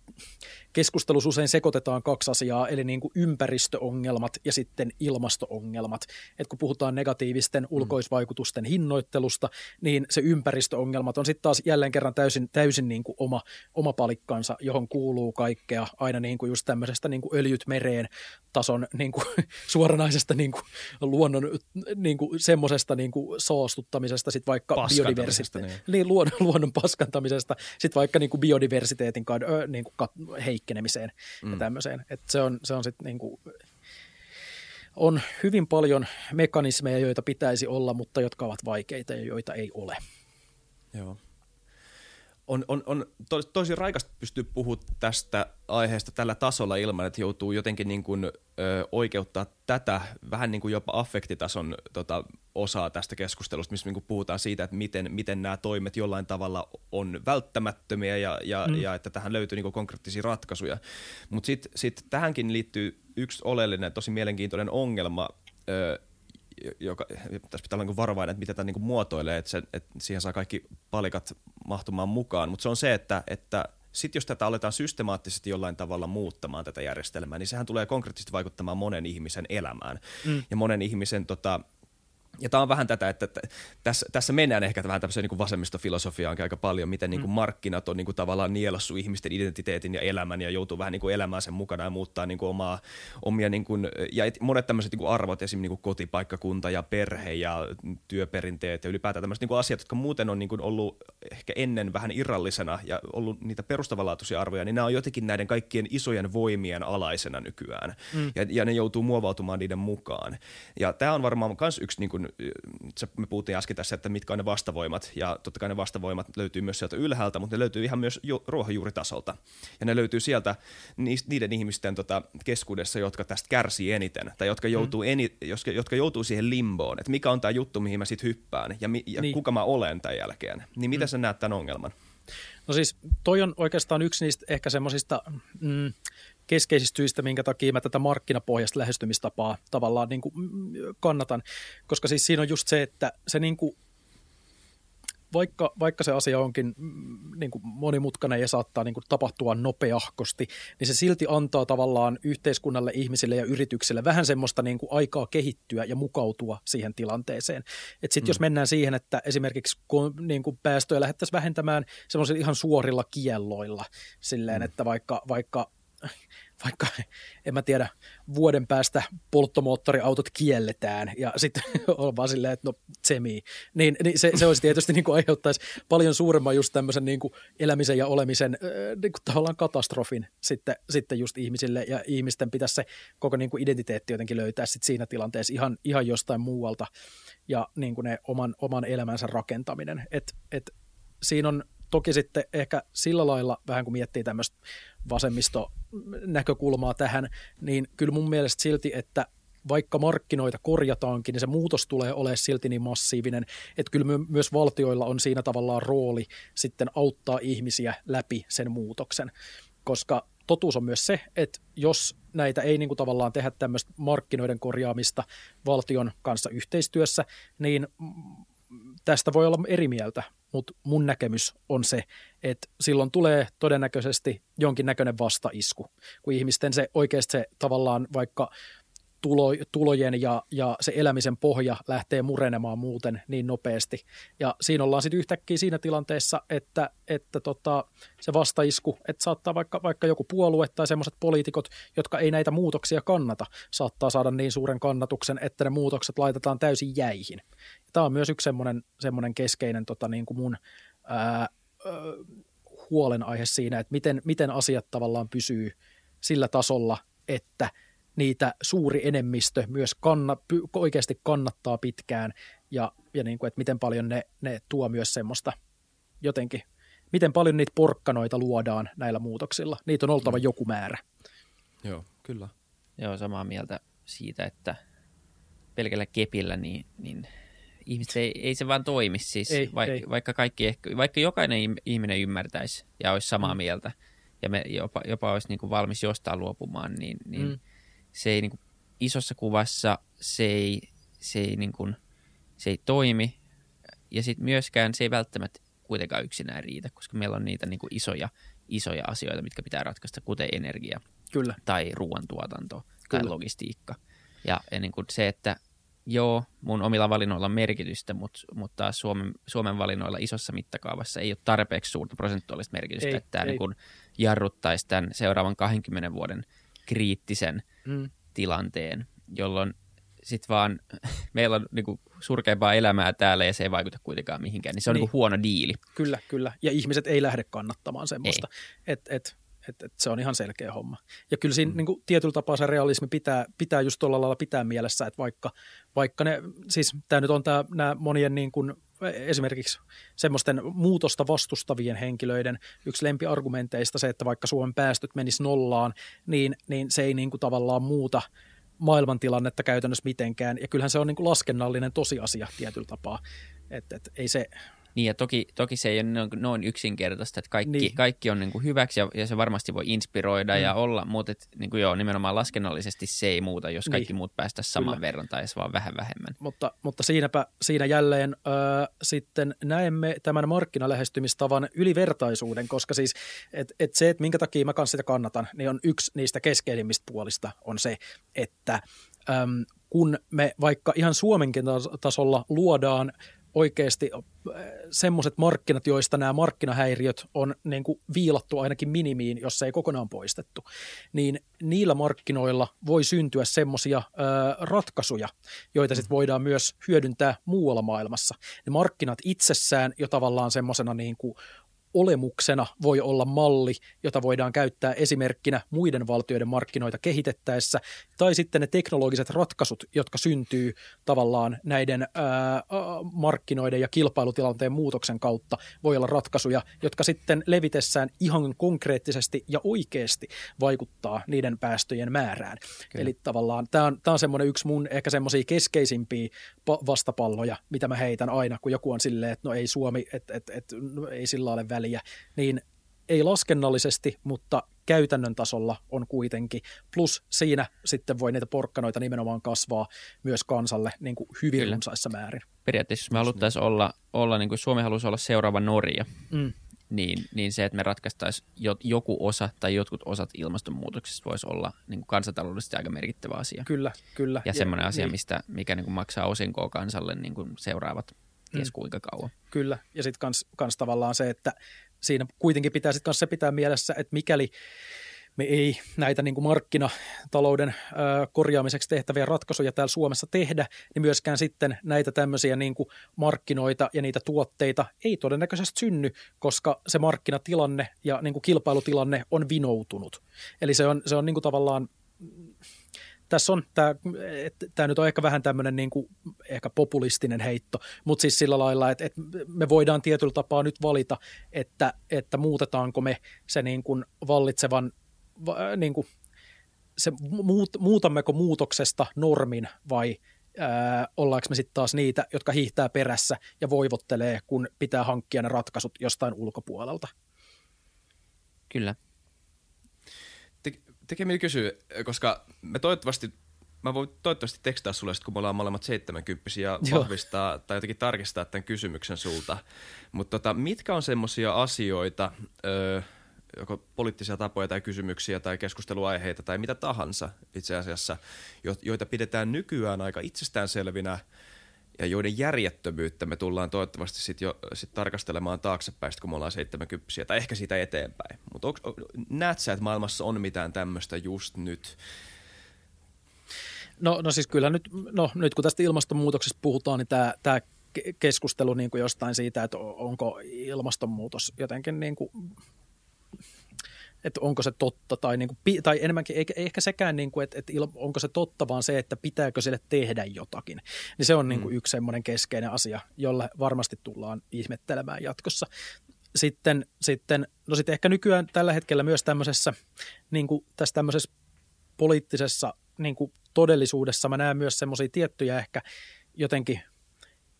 keskustelussa usein sekoitetaan kaksi asiaa, eli niin kuin ympäristöongelmat ja sitten ilmastoongelmat. Et kun puhutaan negatiivisten mm. ulkoisvaikutusten hinnoittelusta, niin se ympäristöongelmat on sitten taas jälleen kerran täysin, täysin niin kuin oma, oma palikkansa, johon kuuluu kaikkea, aina niin kuin just tämmöisestä niin kuin öljyt mereen tason niin kuin, <laughs> suoranaisesta niin kuin, luonnon niin kuin, semmoisesta niin kuin, saastuttamisesta, sit vaikka biodiversiteetin, niin. niin luonnon, <laughs> luonnon paskantamisesta, sitten vaikka niin kuin biodiversiteetin niin kuin, heikkenemiseen mm. ja tämmöiseen. Et se on, se on sitten niin kuin, on hyvin paljon mekanismeja, joita pitäisi olla, mutta jotka ovat vaikeita ja joita ei ole. Joo on, on, on to, tosi raikasta pystyä puhumaan tästä aiheesta tällä tasolla ilman, että joutuu jotenkin niin kuin, ö, oikeuttaa tätä vähän niin kuin jopa affektitason tota, osaa tästä keskustelusta, missä niin kuin puhutaan siitä, että miten, miten nämä toimet jollain tavalla on välttämättömiä ja, ja, mm. ja että tähän löytyy niin kuin konkreettisia ratkaisuja. Mutta sitten sit tähänkin liittyy yksi oleellinen, tosi mielenkiintoinen ongelma, ö, joka, tässä pitää olla niin varovainen, että miten tämä niin muotoilee, että, se, että siihen saa kaikki palikat mahtumaan mukaan, mutta se on se, että, että sitten jos tätä aletaan systemaattisesti jollain tavalla muuttamaan tätä järjestelmää, niin sehän tulee konkreettisesti vaikuttamaan monen ihmisen elämään mm. ja monen ihmisen tota, ja tämä on vähän tätä, että, tässä, tässä mennään ehkä vähän tämmöiseen niin vasemmistofilosofiaan aika paljon, miten niin kuin mm. markkinat on niin kuin tavallaan nielassut ihmisten identiteetin ja elämän ja joutuu vähän niin kuin elämään sen mukana ja muuttaa niin kuin omaa, omia, niin kuin, ja monet tämmöiset niin kuin arvot, esimerkiksi niin kuin kotipaikkakunta ja perhe ja työperinteet ja ylipäätään tämmöiset niin kuin asiat, jotka muuten on niin kuin ollut ehkä ennen vähän irrallisena ja ollut niitä perustavanlaatuisia arvoja, niin nämä on jotenkin näiden kaikkien isojen voimien alaisena nykyään mm. ja, ja ne joutuu muovautumaan niiden mukaan. Ja tämä on varmaan myös yksi niin kuin me puhuttiin äsken tässä, että mitkä on ne vastavoimat, ja totta kai ne vastavoimat löytyy myös sieltä ylhäältä, mutta ne löytyy ihan myös ruohonjuuritasolta. Ja ne löytyy sieltä niiden ihmisten tota, keskuudessa, jotka tästä kärsii eniten, tai jotka mm. joutuu, mm. eni, jotka joutuu siihen limboon, että mikä on tämä juttu, mihin mä sitten hyppään, ja, mi, ja niin. kuka mä olen tämän jälkeen. Niin miten mm. sä näet tämän ongelman? No siis toi on oikeastaan yksi niistä ehkä semmoisista mm, keskeisistä syistä, minkä takia mä tätä markkinapohjasta lähestymistapaa tavallaan niin kuin kannatan. Koska siis siinä on just se, että se niin kuin, vaikka, vaikka se asia onkin mm, niin kuin monimutkainen ja saattaa niin kuin tapahtua nopeahkosti, niin se silti antaa tavallaan yhteiskunnalle, ihmisille ja yrityksille vähän semmoista niin kuin aikaa kehittyä ja mukautua siihen tilanteeseen. Että sitten mm. jos mennään siihen, että esimerkiksi kun niin kuin päästöjä lähdettäisiin vähentämään semmoisilla ihan suorilla kielloilla, silleen, mm. että vaikka, vaikka <laughs> vaikka, en mä tiedä, vuoden päästä polttomoottoriautot kielletään ja sitten <laughs> on vaan silleen, että no semii, niin, niin se, se olisi tietysti niin kuin aiheuttaisi paljon suuremman just tämmöisen niin kuin elämisen ja olemisen niin kuin tavallaan katastrofin sitten, sitten just ihmisille ja ihmisten pitäisi se koko niin kuin identiteetti jotenkin löytää sitten siinä tilanteessa ihan, ihan jostain muualta ja niin kuin ne oman, oman elämänsä rakentaminen, että et, siinä on toki sitten ehkä sillä lailla, vähän kun miettii tämmöistä vasemmisto-näkökulmaa tähän, niin kyllä mun mielestä silti, että vaikka markkinoita korjataankin, niin se muutos tulee olemaan silti niin massiivinen, että kyllä myös valtioilla on siinä tavallaan rooli sitten auttaa ihmisiä läpi sen muutoksen, koska totuus on myös se, että jos näitä ei niin kuin tavallaan tehdä tämmöistä markkinoiden korjaamista valtion kanssa yhteistyössä, niin tästä voi olla eri mieltä, mutta mun näkemys on se, että silloin tulee todennäköisesti jonkinnäköinen vastaisku, kun ihmisten se oikeasti se tavallaan vaikka tulo, tulojen ja, ja se elämisen pohja lähtee murenemaan muuten niin nopeasti. Ja siinä ollaan sitten yhtäkkiä siinä tilanteessa, että, että tota, se vastaisku, että saattaa vaikka, vaikka joku puolue tai semmoiset poliitikot, jotka ei näitä muutoksia kannata, saattaa saada niin suuren kannatuksen, että ne muutokset laitetaan täysin jäihin. Tämä on myös yksi semmoinen, semmoinen keskeinen tota, niin kuin mun ää, ää, huolenaihe siinä, että miten, miten asiat tavallaan pysyy sillä tasolla, että – niitä suuri enemmistö myös kanna, oikeasti kannattaa pitkään ja, ja niin kuin, että miten paljon ne, ne tuo myös semmoista jotenkin, miten paljon niitä porkkanoita luodaan näillä muutoksilla. Niitä on oltava mm. joku määrä. Joo, kyllä. Joo, samaa mieltä siitä, että pelkällä kepillä niin, niin ihmiset ei, ei se vaan toimi. Siis ei, vaikka, ei. Vaikka, kaikki, vaikka jokainen ihminen ymmärtäisi ja olisi samaa mm. mieltä ja me jopa, jopa olisi niin kuin valmis jostain luopumaan, niin, niin mm se ei niin kuin, isossa kuvassa se ei, se ei, niin kuin, se ei toimi. Ja sitten myöskään se ei välttämättä kuitenkaan yksinään riitä, koska meillä on niitä niin kuin isoja, isoja asioita, mitkä pitää ratkaista, kuten energia Kyllä. tai ruoantuotanto Kyllä. tai logistiikka. Ja, ja niin kuin se, että joo, mun omilla valinnoilla on merkitystä, mutta, mutta taas Suomen, Suomen valinnoilla isossa mittakaavassa ei ole tarpeeksi suurta prosentuaalista merkitystä, ei, että tämä niin kuin jarruttaisi tämän seuraavan 20 vuoden kriittisen mm. tilanteen, jolloin sitten vaan <laughs> meillä on niinku surkeampaa elämää täällä ja se ei vaikuta kuitenkaan mihinkään, niin se on niin. Niinku huono diili. Kyllä, kyllä. Ja ihmiset ei lähde kannattamaan semmoista. Että et, et, et se on ihan selkeä homma. Ja kyllä siinä mm. niin kuin, tietyllä tapaa se realismi pitää, pitää just tuolla lailla pitää mielessä, että vaikka, vaikka ne, siis tämä nyt on tämä, nämä monien niin kuin, esimerkiksi semmoisten muutosta vastustavien henkilöiden yksi lempiargumenteista se, että vaikka Suomen päästöt menis nollaan, niin, niin se ei niin kuin tavallaan muuta maailmantilannetta käytännössä mitenkään. Ja kyllähän se on niin kuin laskennallinen tosiasia tietyllä tapaa. Että et, ei se, niin ja toki, toki se ei ole noin yksinkertaista, että kaikki, niin. kaikki on niin kuin hyväksi ja, ja se varmasti voi inspiroida mm. ja olla, mutta et, niin kuin joo, nimenomaan laskennallisesti se ei muuta, jos kaikki niin. muut päästä saman Kyllä. verran tai edes vaan vähän vähemmän. Mutta, mutta siinäpä, siinä jälleen ö, sitten näemme tämän markkinalähestymistavan ylivertaisuuden, koska siis et, et se, että minkä takia mä kanssa sitä kannatan, niin on yksi niistä keskeisimmistä puolista on se, että äm, kun me vaikka ihan Suomenkin tasolla luodaan oikeasti semmoiset markkinat, joista nämä markkinahäiriöt on niin kuin viilattu ainakin minimiin, jos ei kokonaan poistettu, niin niillä markkinoilla voi syntyä semmoisia ratkaisuja, joita sitten voidaan myös hyödyntää muualla maailmassa. Ne markkinat itsessään jo tavallaan semmoisena niin kuin olemuksena voi olla malli, jota voidaan käyttää esimerkkinä muiden valtioiden markkinoita kehitettäessä, tai sitten ne teknologiset ratkaisut, jotka syntyy tavallaan näiden ää, markkinoiden ja kilpailutilanteen muutoksen kautta, voi olla ratkaisuja, jotka sitten levitessään ihan konkreettisesti ja oikeasti vaikuttaa niiden päästöjen määrään. Kyllä. Eli tavallaan tämä on, tämä on semmoinen yksi mun ehkä semmoisia keskeisimpiä vastapalloja, mitä mä heitän aina, kun joku on silleen, että no ei Suomi, että et, et, no ei sillä ole väliä väliä, niin ei laskennallisesti, mutta käytännön tasolla on kuitenkin. Plus siinä sitten voi niitä porkkanoita nimenomaan kasvaa myös kansalle niin kuin hyvin Kyllä. runsaissa määrin. Periaatteessa jos me haluttaisiin olla, olla niin kuin Suomi haluaisi olla seuraava Norja, mm. niin, niin se, että me ratkaistaisiin joku osa tai jotkut osat ilmastonmuutoksesta voisi olla niin kuin kansantaloudellisesti aika merkittävä asia. Kyllä, kyllä. Ja, ja semmoinen asia, niin. mistä, mikä niin kuin maksaa osinkoa kansalle niin kuin seuraavat ties mm. kuinka kauan. Kyllä, ja sitten kans, kans tavallaan se, että siinä kuitenkin pitää sitten se pitää mielessä, että mikäli me ei näitä niin kuin markkinatalouden ö, korjaamiseksi tehtäviä ratkaisuja täällä Suomessa tehdä, niin myöskään sitten näitä tämmöisiä niin kuin markkinoita ja niitä tuotteita ei todennäköisesti synny, koska se markkinatilanne ja niin kuin kilpailutilanne on vinoutunut. Eli se on, se on niin kuin tavallaan tässä on, tämä, tämä nyt on ehkä vähän tämmöinen niin kuin, ehkä populistinen heitto, mutta siis sillä lailla, että, että me voidaan tietyllä tapaa nyt valita, että, että muutetaanko me se niin kuin vallitsevan, niin kuin, se muut, muutammeko muutoksesta normin vai ää, ollaanko me sitten taas niitä, jotka hiihtää perässä ja voivottelee, kun pitää hankkia ne ratkaisut jostain ulkopuolelta. Kyllä tekee mieli kysyä, koska me toivottavasti, mä voin toivottavasti tekstaa sulle, sit, kun me ollaan molemmat 70 ja Joo. vahvistaa tai jotenkin tarkistaa tämän kysymyksen sulta. Mutta tota, mitkä on semmoisia asioita, öö, joko poliittisia tapoja tai kysymyksiä tai keskusteluaiheita tai mitä tahansa itse asiassa, joita pidetään nykyään aika itsestäänselvinä – ja joiden järjettömyyttä me tullaan toivottavasti sitten jo sit tarkastelemaan taaksepäin, kun me ollaan 70 tai ehkä siitä eteenpäin. Mutta näet sä, että maailmassa on mitään tämmöistä just nyt? No, no siis kyllä nyt, no, nyt kun tästä ilmastonmuutoksesta puhutaan, niin tämä, tämä keskustelu niin kuin jostain siitä, että onko ilmastonmuutos jotenkin niin kuin että onko se totta tai, niin kuin, tai enemmänkin ei, ei ehkä sekään, niin kuin, että, että onko se totta, vaan se, että pitääkö sille tehdä jotakin. Niin se on niin kuin mm. yksi semmoinen keskeinen asia, jolle varmasti tullaan ihmettelemään jatkossa. Sitten, sitten, no sitten ehkä nykyään tällä hetkellä myös tämmöisessä, niin kuin tässä tämmöisessä poliittisessa niin kuin todellisuudessa mä näen myös semmoisia tiettyjä ehkä jotenkin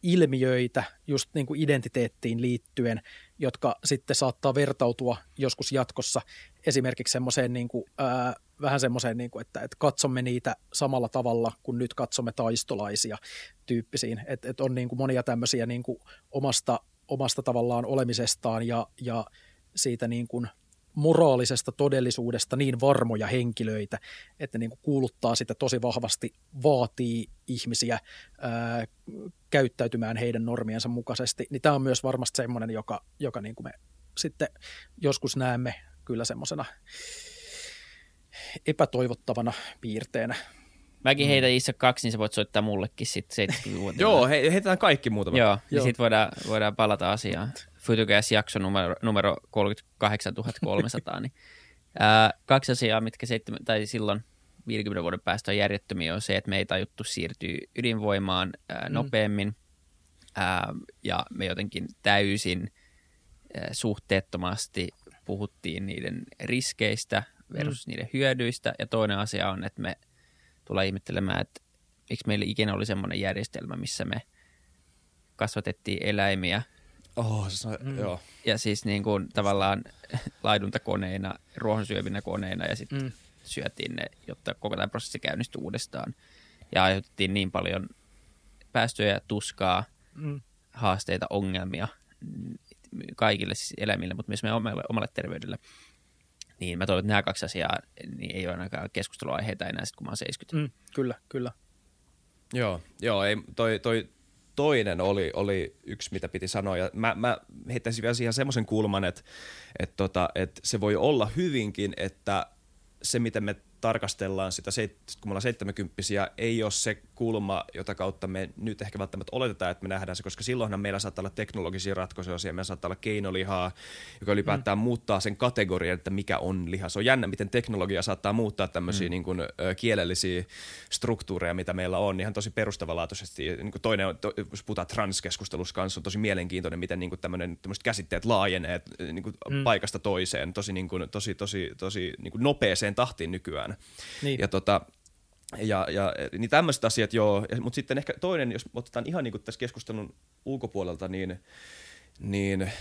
ilmiöitä just niin kuin identiteettiin liittyen, jotka sitten saattaa vertautua joskus jatkossa esimerkiksi semmoiseen niin kuin, ää, vähän semmoiseen, niin kuin, että, että katsomme niitä samalla tavalla kuin nyt katsomme taistolaisia tyyppisiin. Että et on niin kuin monia tämmöisiä niin kuin omasta, omasta tavallaan olemisestaan ja, ja siitä niin kuin – moraalisesta todellisuudesta niin varmoja henkilöitä, että niin kuin kuuluttaa sitä tosi vahvasti, vaatii ihmisiä ää, käyttäytymään heidän normiensa mukaisesti, niin tämä on myös varmasti semmoinen, joka, joka niin kuin me sitten joskus näemme kyllä semmoisena epätoivottavana piirteenä. Mäkin heitän itse kaksi, niin sä voit soittaa mullekin sitten <laughs> Joo, he, heitetään kaikki muutama. Joo, niin sitten voidaan, voidaan palata asiaan. Futugas-jakso numero, numero 38300, niin ää, kaksi asiaa, mitkä seitsemän, tai silloin 50 vuoden päästä on järjettömiä, on se, että me ei tajuttu siirtyä ydinvoimaan ää, mm. nopeammin, mm. ää, ja me jotenkin täysin ää, suhteettomasti puhuttiin niiden riskeistä versus mm. niiden hyödyistä, ja toinen asia on, että me tullaan ihmettelemään, että miksi meillä ikinä oli semmoinen järjestelmä, missä me kasvatettiin eläimiä – Oh, se mm. joo. Ja siis niin kuin tavallaan <laughs> laiduntakoneina, ruohonsyövinä koneina ja sitten mm. syötiin ne, jotta koko tämä prosessi käynnistyi uudestaan. Ja aiheutettiin niin paljon päästöjä, tuskaa, mm. haasteita, ongelmia kaikille siis eläimille, mutta myös meidän omalle, omalle terveydelle. Niin mä toivon, että nämä kaksi asiaa niin ei ole ainakaan keskusteluaiheita enää sitten, kun mä oon 70. Mm, kyllä, kyllä. Joo, joo ei, toi, toi toinen oli, oli yksi, mitä piti sanoa. Ja mä, mä heittäisin vielä siihen semmoisen kulman, että, että, tota, että se voi olla hyvinkin, että se, miten me tarkastellaan sitä, kun me ollaan 70 ei ole se kulma, jota kautta me nyt ehkä välttämättä oletetaan, että me nähdään se, koska silloinhan meillä saattaa olla teknologisia ratkaisuja, meillä saattaa olla keinolihaa, joka ylipäätään mm. muuttaa sen kategorian, että mikä on liha. Se on jännä, miten teknologia saattaa muuttaa tämmöisiä mm. niin kuin, kielellisiä struktuureja, mitä meillä on, ihan tosi perustavanlaatuisesti. Niin kuin toinen, to, jos puhutaan transkeskustelussa kanssa, on tosi mielenkiintoinen, miten niin kuin tämmöinen, käsitteet laajenee niin kuin mm. paikasta toiseen, tosi, niin kuin, tosi, tosi, tosi niin kuin nopeeseen tahtiin nykyään. Niin. Ja tota, ja, ja niin tämmöiset asiat joo, mutta sitten ehkä toinen, jos otetaan ihan niin kuin tässä keskustelun ulkopuolelta, niin, niin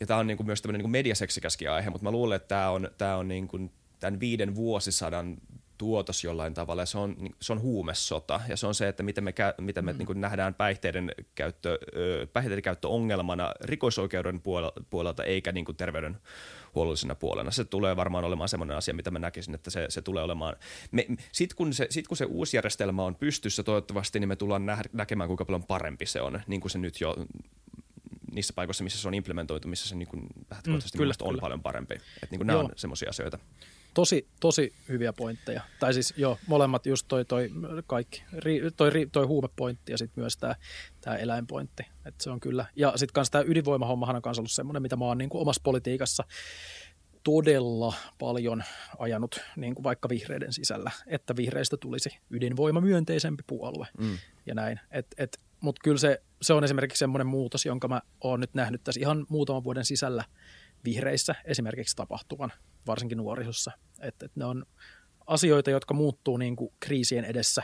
ja tämä on niin kuin myös tämmöinen niin mediaseksikäskin aihe, mutta mä luulen, että tämä on, tämä on niin kuin tämän viiden vuosisadan tuotos jollain tavalla. Se on, se on huumesota ja se on se, että miten me, miten me mm. niin nähdään päihteiden käyttö, päihteiden käyttö ongelmana rikosoikeuden puolelta eikä niin kuin terveydenhuollollisena puolena. Se tulee varmaan olemaan semmoinen asia, mitä mä näkisin, että se, se tulee olemaan. Sitten kun, se, sit kun se uusi järjestelmä on pystyssä toivottavasti, niin me tullaan nä- näkemään, kuinka paljon parempi se on, niin kuin se nyt jo niissä paikoissa, missä se on implementoitu, missä se niin kuin lähtökohtaisesti mm, kyllä, on kyllä. paljon parempi. Että niin kuin nämä Joo. on semmoisia asioita. Tosi, tosi hyviä pointteja. Tai siis joo, molemmat just toi, toi kaikki, toi, toi huumepointti ja sitten myös tämä tää eläinpointti. Et se on kyllä. Ja sitten kanssa tämä ydinvoimahommahan on myös ollut semmoinen, mitä mä oon niin kuin omassa politiikassa todella paljon ajanut niin kuin vaikka vihreiden sisällä, että vihreistä tulisi ydinvoimamyönteisempi puolue mm. ja näin. Et, et, Mutta kyllä se, se on esimerkiksi semmoinen muutos, jonka mä oon nyt nähnyt tässä ihan muutaman vuoden sisällä vihreissä esimerkiksi tapahtuvan, varsinkin nuorisossa. Että et ne on asioita, jotka muuttuu niin kuin kriisien edessä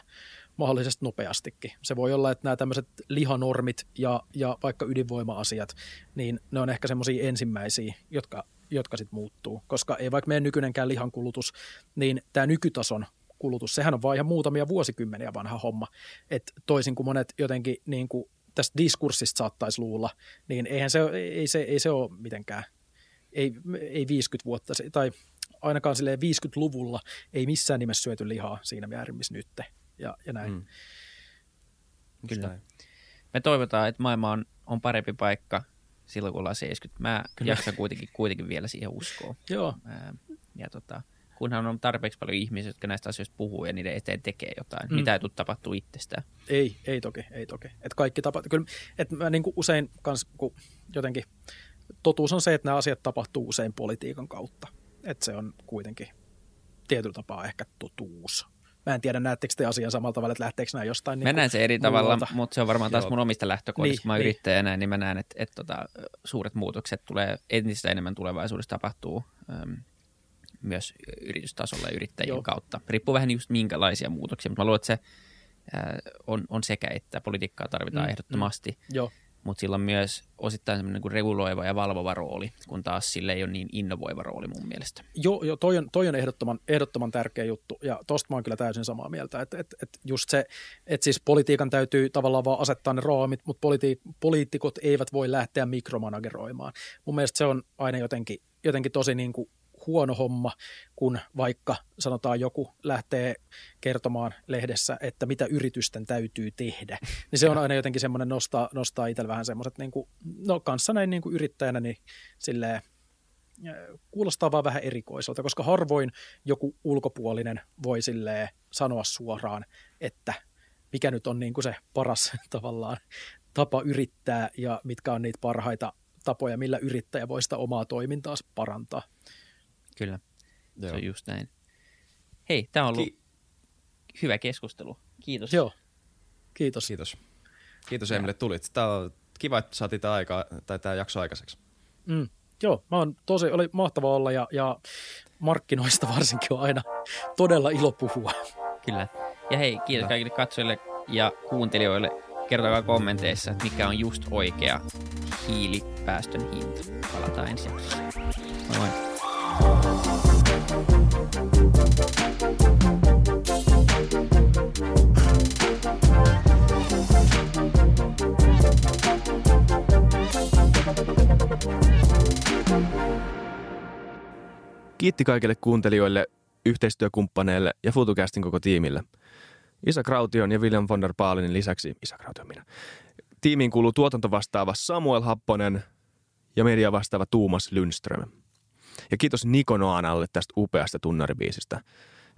mahdollisesti nopeastikin. Se voi olla, että nämä tämmöiset lihanormit ja, ja vaikka ydinvoima-asiat, niin ne on ehkä semmoisia ensimmäisiä, jotka jotka sitten muuttuu. Koska ei vaikka meidän nykyinenkään lihankulutus, niin tämä nykytason kulutus, sehän on vain ihan muutamia vuosikymmeniä vanha homma. Et toisin kuin monet jotenkin niin kuin tästä diskurssista saattaisi luulla, niin eihän se, ei se, ei se ole mitenkään, ei, ei 50 vuotta, tai ainakaan 50-luvulla ei missään nimessä syöty lihaa siinä määrin, missä nyt ja, ja näin. Mm. Kyllä. Me toivotaan, että maailma on, on parempi paikka silloin, kun ollaan 70. Mä Kyllä. jaksan kuitenkin, kuitenkin vielä siihen uskoa. Joo. Ja tota, kunhan on tarpeeksi paljon ihmisiä, jotka näistä asioista puhuu ja niiden eteen tekee jotain. Mm. Mitä ei tule tapahtuu itsestään. Ei, ei toki, ei toki. Et kaikki tapahtuu. Kyllä, et mä niin kuin usein kans, kun jotenkin totuus on se, että nämä asiat tapahtuu usein politiikan kautta. Että se on kuitenkin tietyllä tapaa ehkä totuus. Mä en tiedä, näettekö te asian samalla tavalla, että lähteekö nämä jostain niin Mä näen se eri tavalla, mutta se on varmaan taas mun omista lähtökohdista. Niin, kun mä niin. yrittäjänä, niin mä näen, että, että, että tota, suuret muutokset tulee entistä enemmän tulevaisuudessa tapahtuu äm, myös yritystasolla ja yrittäjien Joo. kautta. Riippuu vähän just minkälaisia muutoksia, mutta mä luulen, että se äh, on, on sekä että politiikkaa tarvitaan mm, ehdottomasti. Mm, Joo mutta sillä on myös osittain semmoinen niin reguloiva ja valvova rooli, kun taas sille ei ole niin innovoiva rooli mun mielestä. Joo, jo, toi on, toi on ehdottoman, ehdottoman tärkeä juttu, ja tosta mä oon kyllä täysin samaa mieltä, että et, et just se, että siis politiikan täytyy tavallaan vaan asettaa ne raamit, mutta politi- poliitikot eivät voi lähteä mikromanageroimaan. Mun mielestä se on aina jotenkin, jotenkin tosi niin kuin huono homma, kun vaikka sanotaan joku lähtee kertomaan lehdessä, että mitä yritysten täytyy tehdä. Niin se on aina jotenkin semmoinen nostaa, nostaa itsellä vähän semmoiset, niin kuin, no kanssa näin niin kuin yrittäjänä, niin silleen, kuulostaa vaan vähän erikoiselta, koska harvoin joku ulkopuolinen voi silleen sanoa suoraan, että mikä nyt on niin kuin se paras <laughs> tavallaan tapa yrittää ja mitkä on niitä parhaita tapoja, millä yrittäjä voi sitä omaa toimintaansa parantaa. Kyllä, Joo. se on just näin. Hei, tämä on ollut Ki- hyvä keskustelu. Kiitos. Joo, kiitos. Kiitos. Kiitos Emille, tulit. Tämä on kiva, että saatiin tämä, aika, tai tämä jakso aikaiseksi. Mm. Joo, mä oon tosi, oli mahtava olla ja, ja markkinoista varsinkin on aina todella ilo puhua. Kyllä. Ja hei, kiitos no. kaikille katsojille ja kuuntelijoille. Kertokaa kommenteissa, että mikä on just oikea hiilipäästön hinta. Palataan ensi jaksossa. Moi moi. Kiitti kaikille kuuntelijoille, yhteistyökumppaneille ja FutuCastin koko tiimille. Isa Kraution ja William von der Baalinin lisäksi, Isa Kraution minä, tiimiin kuuluu tuotantovastaava Samuel Happonen ja media vastaava Tuumas Lundström. Ja kiitos Niko Noanalle tästä upeasta tunnaribiisistä,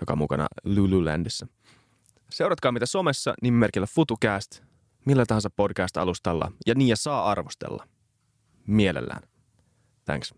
joka on mukana Lululandissa. Seuratkaa mitä somessa nimimerkillä FutuCast, millä tahansa podcast-alustalla ja niin ja saa arvostella. Mielellään. Thanks.